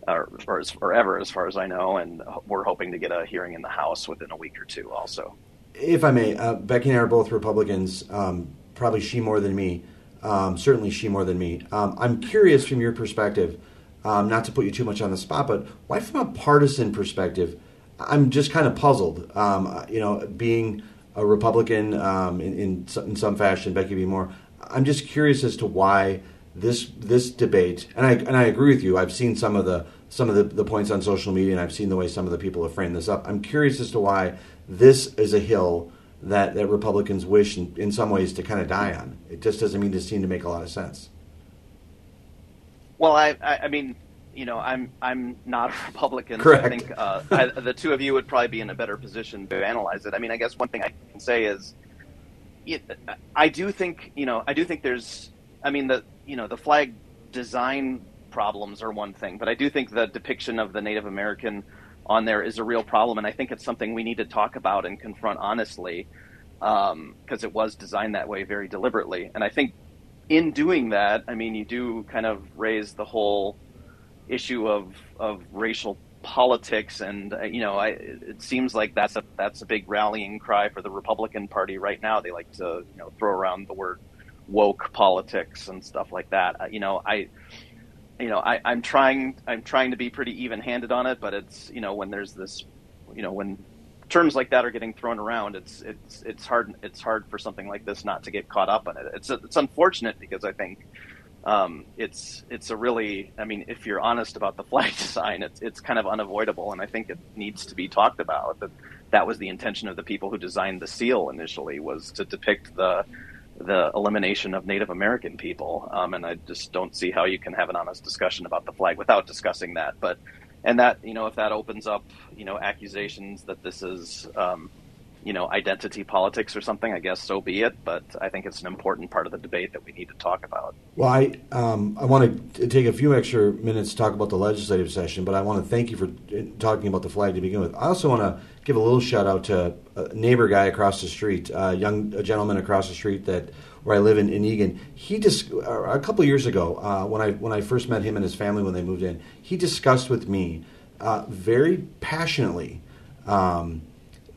um, or, or as forever, as far as I know. And we're hoping to get a hearing in the House within a week or two, also. If I may, uh, Becky and I are both Republicans. Um, probably she more than me. Um, certainly, she more than me. Um, I'm curious from your perspective, not to put you too much on the spot, but why, from a partisan perspective? I'm just kind of puzzled. Um, you know, being a Republican um, in, in, in some fashion, Becky B. Moore. I'm just curious as to why this this debate, and I and I agree with you. I've seen some of the some of the, the points on social media, and I've seen the way some of the people have framed this up. I'm curious as to why this is a hill that, that Republicans wish, in, in some ways, to kind of die on. It just doesn't mean to seem to make a lot of sense. Well, I, I, I mean, you know, I'm I'm not a Republican. Correct. So I think uh, I, the two of you would probably be in a better position to analyze it. I mean, I guess one thing I can say is, it, I do think you know, I do think there's, I mean, the you know, the flag design problems are one thing, but I do think the depiction of the Native American on there is a real problem, and I think it's something we need to talk about and confront honestly, because um, it was designed that way very deliberately. And I think in doing that, I mean, you do kind of raise the whole issue of of racial politics, and uh, you know, I, it seems like that's a that's a big rallying cry for the Republican Party right now. They like to you know throw around the word woke politics and stuff like that. Uh, you know, I you know, I, I'm trying I'm trying to be pretty even handed on it, but it's you know when there's this you know when terms like that are getting thrown around, it's it's it's hard it's hard for something like this not to get caught up in it. It's it's unfortunate because I think um, it's it's a really I mean if you're honest about the flag design it's it's kind of unavoidable and I think it needs to be talked about that that was the intention of the people who designed the seal initially was to depict the the elimination of Native American people um, and I just don't see how you can have an honest discussion about the flag without discussing that but and that you know if that opens up you know accusations that this is um, you know, identity politics or something, I guess so be it. But I think it's an important part of the debate that we need to talk about. Well, I um, I want to take a few extra minutes to talk about the legislative session, but I want to thank you for uh, talking about the flag to begin with. I also want to give a little shout out to a neighbor guy across the street, a young a gentleman across the street that where I live in, in Eagan. He just a couple years ago uh, when I when I first met him and his family when they moved in, he discussed with me uh, very passionately. Um,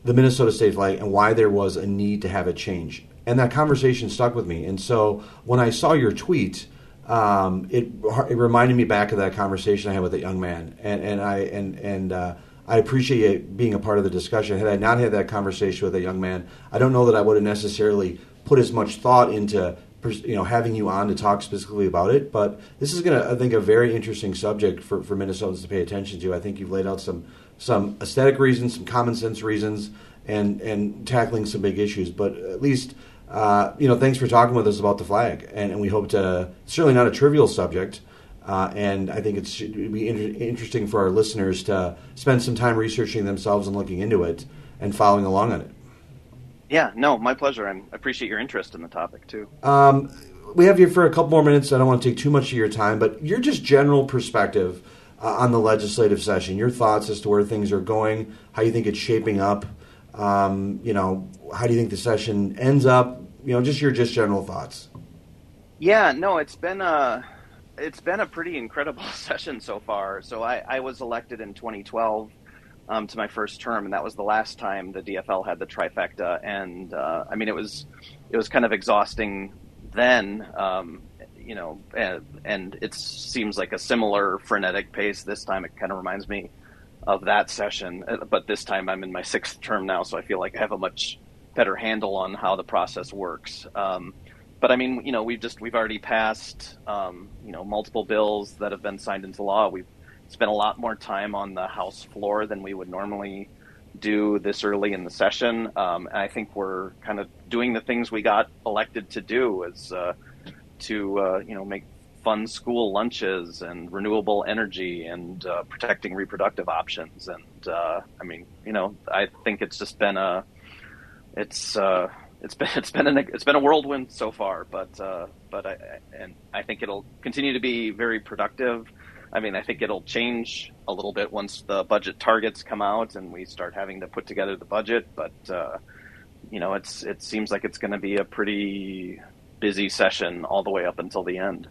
the Minnesota state flag and why there was a need to have it change. And that conversation stuck with me. And so when I saw your tweet, um, it, it reminded me back of that conversation I had with that young man. And, and I and and uh, I appreciate being a part of the discussion. Had I not had that conversation with a young man, I don't know that I would have necessarily put as much thought into you know having you on to talk specifically about it. But this is going to, I think, a very interesting subject for, for Minnesotans to pay attention to. I think you've laid out some some aesthetic reasons, some common sense reasons, and and tackling some big issues. But at least. Uh, you know, thanks for talking with us about the flag, and, and we hope to. Certainly not a trivial subject, uh, and I think it should be inter- interesting for our listeners to spend some time researching themselves and looking into it and following along on it. Yeah, no, my pleasure. I appreciate your interest in the topic too. Um, we have you for a couple more minutes. I don't want to take too much of your time, but your just general perspective uh, on the legislative session. Your thoughts as to where things are going, how you think it's shaping up. Um, you know, how do you think the session ends up? You know, just your just general thoughts. Yeah, no, it's been a it's been a pretty incredible session so far. So I, I was elected in 2012 um, to my first term, and that was the last time the DFL had the trifecta. And uh, I mean, it was it was kind of exhausting then. Um, you know, and, and it seems like a similar frenetic pace this time. It kind of reminds me of that session, uh, but this time I'm in my sixth term now, so I feel like I have a much better handle on how the process works. Um, but I mean, you know, we've just we've already passed, um, you know, multiple bills that have been signed into law. We've spent a lot more time on the House floor than we would normally do this early in the session. Um, and I think we're kind of doing the things we got elected to do, as uh, to uh, you know make fun school lunches and renewable energy and uh, protecting reproductive options. And uh, I mean, you know, I think it's just been a it's uh, it's been it's been an, it's been a whirlwind so far, but uh, but I and I think it'll continue to be very productive. I mean, I think it'll change a little bit once the budget targets come out and we start having to put together the budget. But uh, you know, it's it seems like it's going to be a pretty busy session all the way up until the end.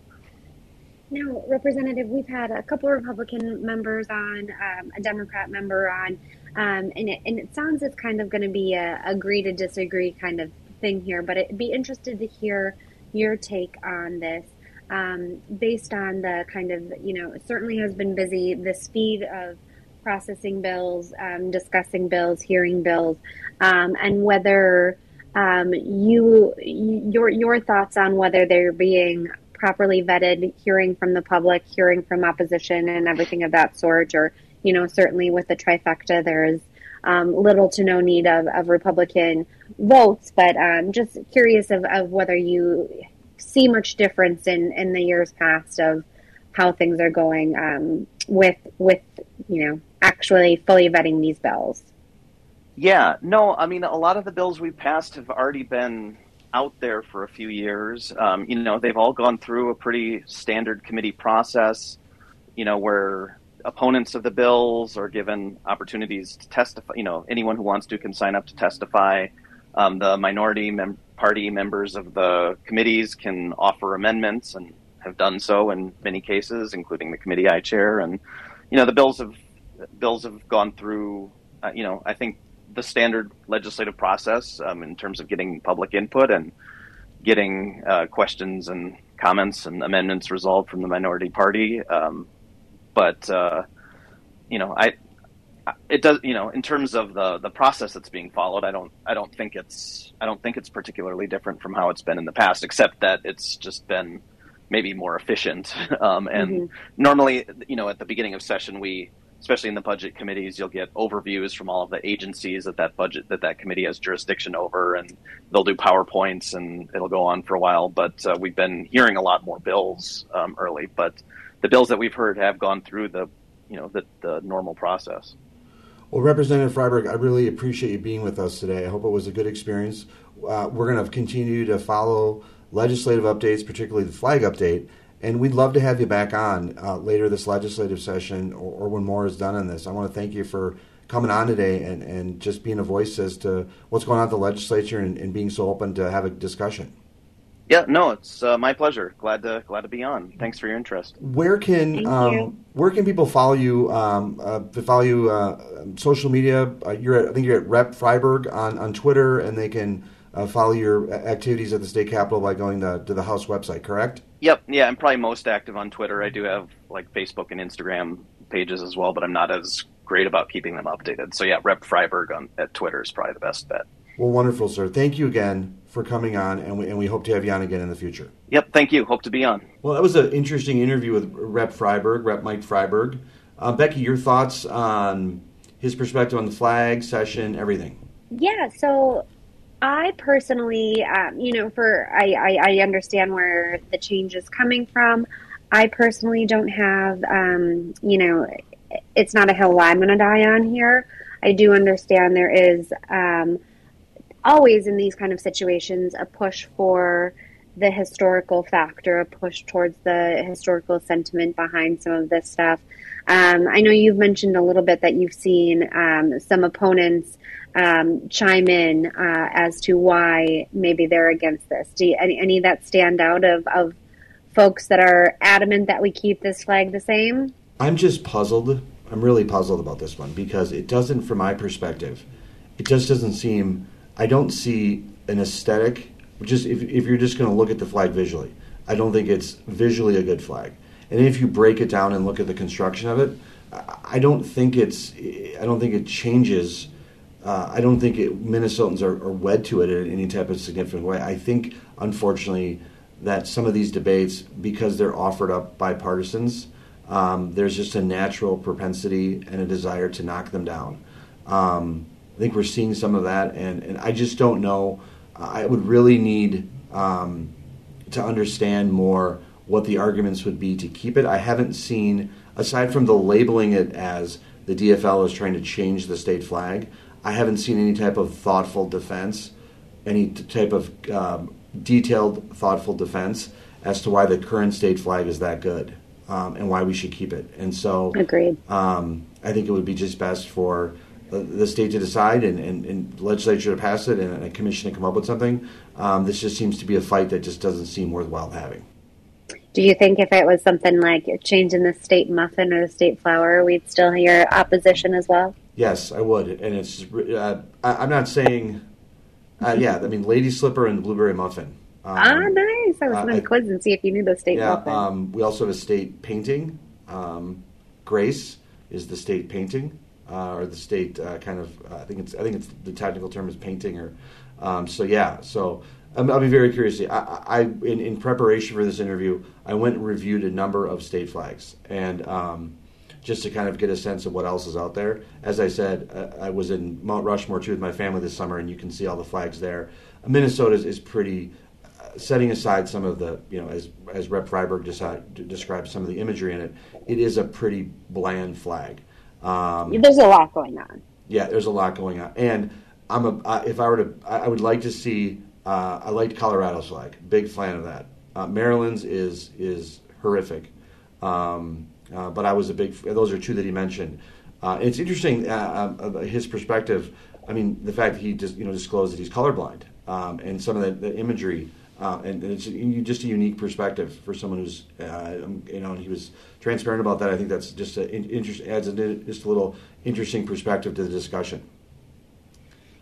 Now, Representative, we've had a couple Republican members on, um, a Democrat member on, um, and, it, and it sounds it's kind of going to be a agree to disagree kind of thing here, but I'd be interested to hear your take on this. Um, based on the kind of, you know, certainly has been busy, the speed of processing bills, um, discussing bills, hearing bills, um, and whether um, you your your thoughts on whether they're being properly vetted, hearing from the public, hearing from opposition, and everything of that sort. Or you know, certainly with the trifecta, there's um, little to no need of, of Republican votes. But um, just curious of, of whether you see much difference in in the years past of how things are going um, with with you know actually fully vetting these bills. Yeah, no, I mean, a lot of the bills we've passed have already been out there for a few years. Um, you know, they've all gone through a pretty standard committee process, you know, where opponents of the bills are given opportunities to testify. You know, anyone who wants to can sign up to testify. Um, the minority mem- party members of the committees can offer amendments and have done so in many cases, including the committee I chair. And, you know, the bills have bills have gone through, uh, you know, I think the standard legislative process um, in terms of getting public input and getting uh, questions and comments and amendments resolved from the minority party. Um, but uh, you know, I it does you know in terms of the the process that's being followed. I don't I don't think it's I don't think it's particularly different from how it's been in the past, except that it's just been maybe more efficient. Um, and mm-hmm. normally, you know, at the beginning of session, we especially in the budget committees, you'll get overviews from all of the agencies that that budget that that committee has jurisdiction over, and they'll do powerpoints, and it'll go on for a while. But uh, we've been hearing a lot more bills um, early, but the bills that we've heard have gone through the you know the, the normal process. Well, Representative Freiberg, I really appreciate you being with us today. I hope it was a good experience. Uh, we're going to continue to follow legislative updates, particularly the flag update. And we'd love to have you back on uh, later this legislative session or, or, when more is done on this. I want to thank you for coming on today and, and just being a voice as to what's going on at the legislature and, and being so open to have a discussion. Yeah, no, it's uh, my pleasure. Glad to glad to be on. Thanks for your interest. Where can um, where can people follow you? Um, uh, follow you uh, social media. Uh, you're at, I think you're at Rep Freiberg on, on Twitter, and they can uh, follow your activities at the state capitol by going to, to the House website. Correct? Yep, yeah, I'm probably most active on Twitter. I do have like Facebook and Instagram pages as well, but I'm not as great about keeping them updated. So yeah, Rep Freiberg on at Twitter is probably the best bet. Well, wonderful, sir. Thank you again for coming on, and we, and we hope to have you on again in the future. Yep, thank you. Hope to be on. Well, that was an interesting interview with Rep Freiberg, Rep Mike Freiberg. Uh, Becky, your thoughts on his perspective on the flag session, everything? Yeah, so I personally, um, you know, for I, I, I, understand where the change is coming from. I personally don't have, um, you know, it's not a hill I'm going to die on here. I do understand there is um, always in these kind of situations a push for the historical factor, a push towards the historical sentiment behind some of this stuff. Um, I know you've mentioned a little bit that you've seen um, some opponents um, chime in uh, as to why maybe they're against this. Do you, any, any that stand out of, of folks that are adamant that we keep this flag the same? I'm just puzzled. I'm really puzzled about this one because it doesn't, from my perspective, it just doesn't seem. I don't see an aesthetic. Just if, if you're just going to look at the flag visually, I don't think it's visually a good flag. And if you break it down and look at the construction of it, I don't think it's. I don't think it changes. Uh, I don't think it, Minnesotans are, are wed to it in any type of significant way. I think, unfortunately, that some of these debates, because they're offered up by partisans, um, there's just a natural propensity and a desire to knock them down. Um, think we're seeing some of that, and, and I just don't know. I would really need um, to understand more what the arguments would be to keep it. I haven't seen, aside from the labeling it as the DFL is trying to change the state flag, I haven't seen any type of thoughtful defense, any type of um, detailed, thoughtful defense as to why the current state flag is that good um, and why we should keep it. And so, agreed. Um, I think it would be just best for the state to decide and, and, and legislature to pass it and a commission to come up with something. Um, this just seems to be a fight that just doesn't seem worthwhile having. Do you think if it was something like changing the state muffin or the state flower, we'd still hear opposition as well? Yes, I would. And it's, uh, I, am not saying, uh, yeah, I mean, lady slipper and blueberry muffin. Um, ah, nice. I was uh, going to quiz and see if you knew the state yeah, muffin. Um, we also have a state painting. Um, Grace is the state painting. Uh, or the state uh, kind of, uh, I think it's, I think it's the technical term is painting, or um, so yeah. So I'll be very curious. I, I in, in, preparation for this interview, I went and reviewed a number of state flags, and um, just to kind of get a sense of what else is out there. As I said, uh, I was in Mount Rushmore too with my family this summer, and you can see all the flags there. Minnesota is, is pretty. Uh, setting aside some of the, you know, as as Rep. Freiberg described some of the imagery in it, it is a pretty bland flag. Um, there's a lot going on. Yeah, there's a lot going on, and I'm a. Uh, if I were to, I would like to see. Uh, I liked Colorado's flag. Big fan of that. Uh, Maryland's is is horrific. Um, uh, but I was a big. Those are two that he mentioned. Uh, it's interesting uh, uh, his perspective. I mean, the fact that he just you know disclosed that he's colorblind um, and some of the, the imagery. Uh, and, it's just a unique perspective for someone who's, um, you know, and he was transparent about that. I think that's just a, interest, adds a, just a little interesting perspective to the discussion.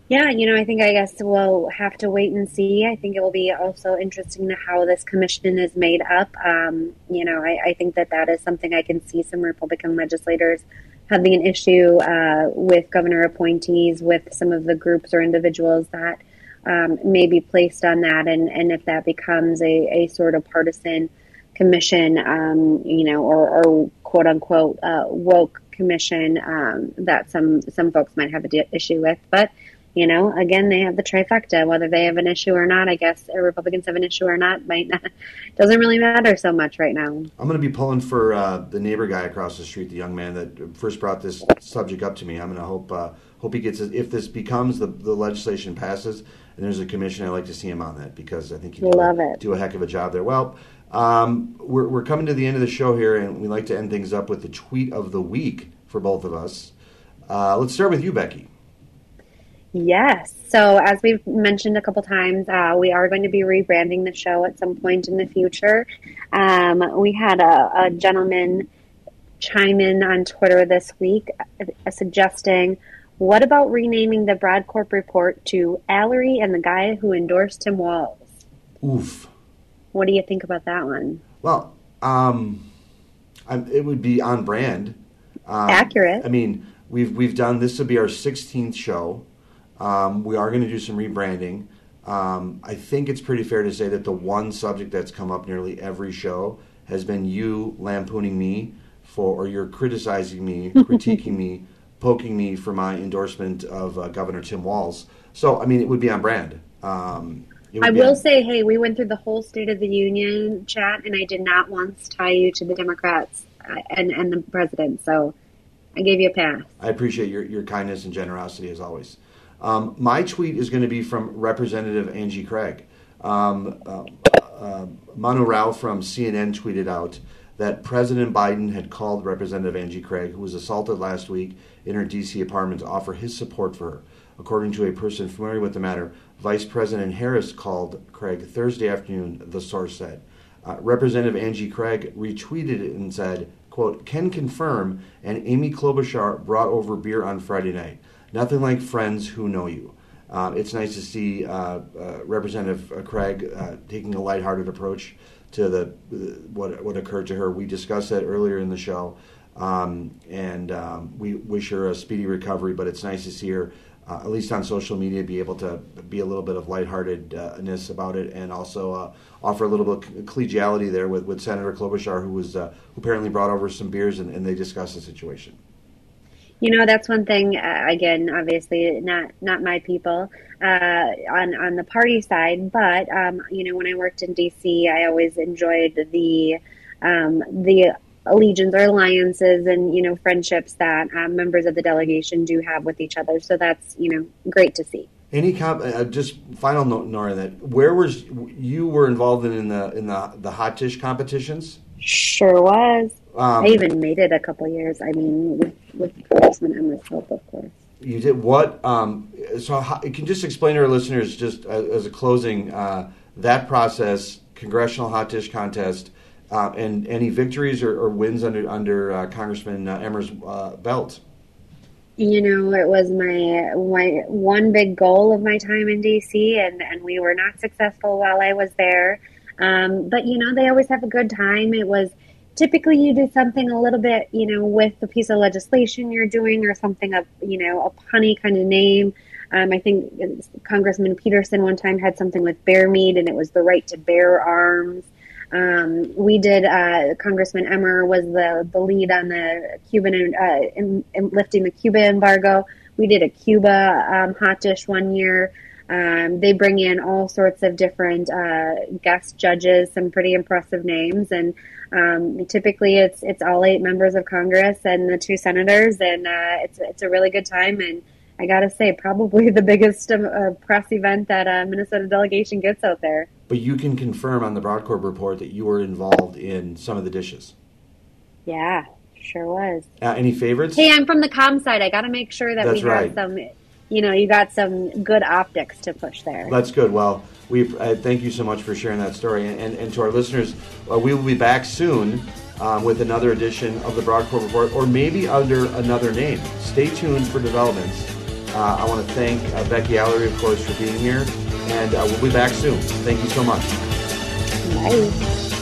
Yeah, you know, I think I guess we'll have to wait and see. I think it will be also interesting to how this commission is made up. Um, you know, I, I, think that that is something I can see some Republican legislators having an issue uh, with governor appointees, with some of the groups or individuals that um, may be placed on that, and, and if that becomes a, a sort of partisan commission, um, you know, or, or quote unquote uh, woke commission um, that some some folks might have an issue with, but you know, again, they have the trifecta. Whether they have an issue or not, I guess Republicans have an issue or not, might not doesn't really matter so much right now. I'm going to be pulling for uh, the neighbor guy across the street, the young man that first brought this subject up to me. I'm going to hope uh, hope he gets it. if this becomes the, the legislation passes and there's a commission. I'd like to see him on that because I think he love do, it. do a heck of a job there. Well. Um, we're, we're coming to the end of the show here, and we like to end things up with the tweet of the week for both of us. Uh, let's start with you, Becky. Yes. So, as we've mentioned a couple times, uh, we are going to be rebranding the show at some point in the future. Um, we had a, a, gentleman chime in on Twitter this week uh, suggesting, what about renaming the Brodkorb report to Alery and the guy who endorsed Tim Walz? Oof. What do you think about that one? Well, um, it would be on brand. Um, Accurate. I mean, we've we've done this will be our 16th show. Um, we are going to do some rebranding. Um, I think it's pretty fair to say that the one subject that's come up nearly every show has been you lampooning me for, or you're criticizing me, critiquing me, poking me for my endorsement of uh, Governor Tim Walz. So, I mean, it would be on brand. Um, I will on- say, hey, we went through the whole State of the Union chat, and I did not once tie you to the Democrats uh, and, and the president. So I gave you a pass. I appreciate your, your kindness and generosity as always. Um, my tweet is going to be from Representative Angie Craig. Um, uh, uh, Manu Raju from CNN tweeted out that President Biden had called Representative Angie Craig, who was assaulted last week in her D.C. apartment, to offer his support for her. According to a person familiar with the matter, Vice President Harris called Craig Thursday afternoon, the source said. Uh, Representative Angie Craig retweeted it and said, quote, can confirm, and Amy Klobuchar brought over beer on Friday night. Nothing like friends who know you. Uh, it's nice to see uh, uh Representative uh, Craig uh, taking a lighthearted approach to the what what occurred to her. We discussed that earlier in the show, um, and um, we wish her a speedy recovery. But it's nice to see her uh, at least on social media, be able to be a little bit of lightheartedness about it, and also uh, offer a little bit of collegiality there with, with Senator Klobuchar, who was uh, who apparently brought over some beers and, and, they discussed the situation. You know, that's one thing. Uh, again, obviously, not not my people uh, on on the party side, but um, you know, when I worked in DC, I always enjoyed the um, the allegiance or alliances and you know friendships that um, members of the delegation do have with each other. So that's you know great to see. Any comp- uh, just final note, Nora, that where was you were involved in, in the in the the hot dish competitions? Sure was. Um, I even made it a couple years. I mean, with with Congressman Emmer's help, of course. You did what? Um, so, how, you can just explain to our listeners, just as, as a closing, uh, that process, congressional hot dish contest uh, and any victories or, or wins under under uh, Congressman uh, Emmer's uh, belt? You know, it was my, my one big goal of my time in DC, and, and we were not successful while I was there. Um, but, you know, they always have a good time. It was typically you do something a little bit, you know, with the piece of legislation you're doing or something of, you know, a punny kind of name. Um, I think Congressman Peterson one time had something with bear meat, and it was the right to bear arms. Um, we did. Uh, Congressman Emmer was the the lead on the Cuban uh, in, in lifting the Cuba embargo. We did a Cuba um, hot dish one year. Um, they bring in all sorts of different uh, guest judges, some pretty impressive names, and um, typically it's it's all eight members of Congress and the two senators, and uh, it's it's a really good time. And I gotta say, probably the biggest uh, press event that a Minnesota delegation gets out there but you can confirm on the Brodkorb report that you were involved in some of the dishes. Yeah, sure was. Uh, any favorites? Hey, I'm from the com side. I got to make sure that That's we right. have some. You know, you got some good optics to push there. That's good. Well, we uh, thank you so much for sharing that story, and, and, and to our listeners, uh, we will be back soon. Um, with another edition of the Brodkorb Report, or maybe under another name. Stay tuned for developments. Uh, I want to thank uh, Becky Alery, of course, for being here and uh, we'll be back soon. Thank you so much. Bye.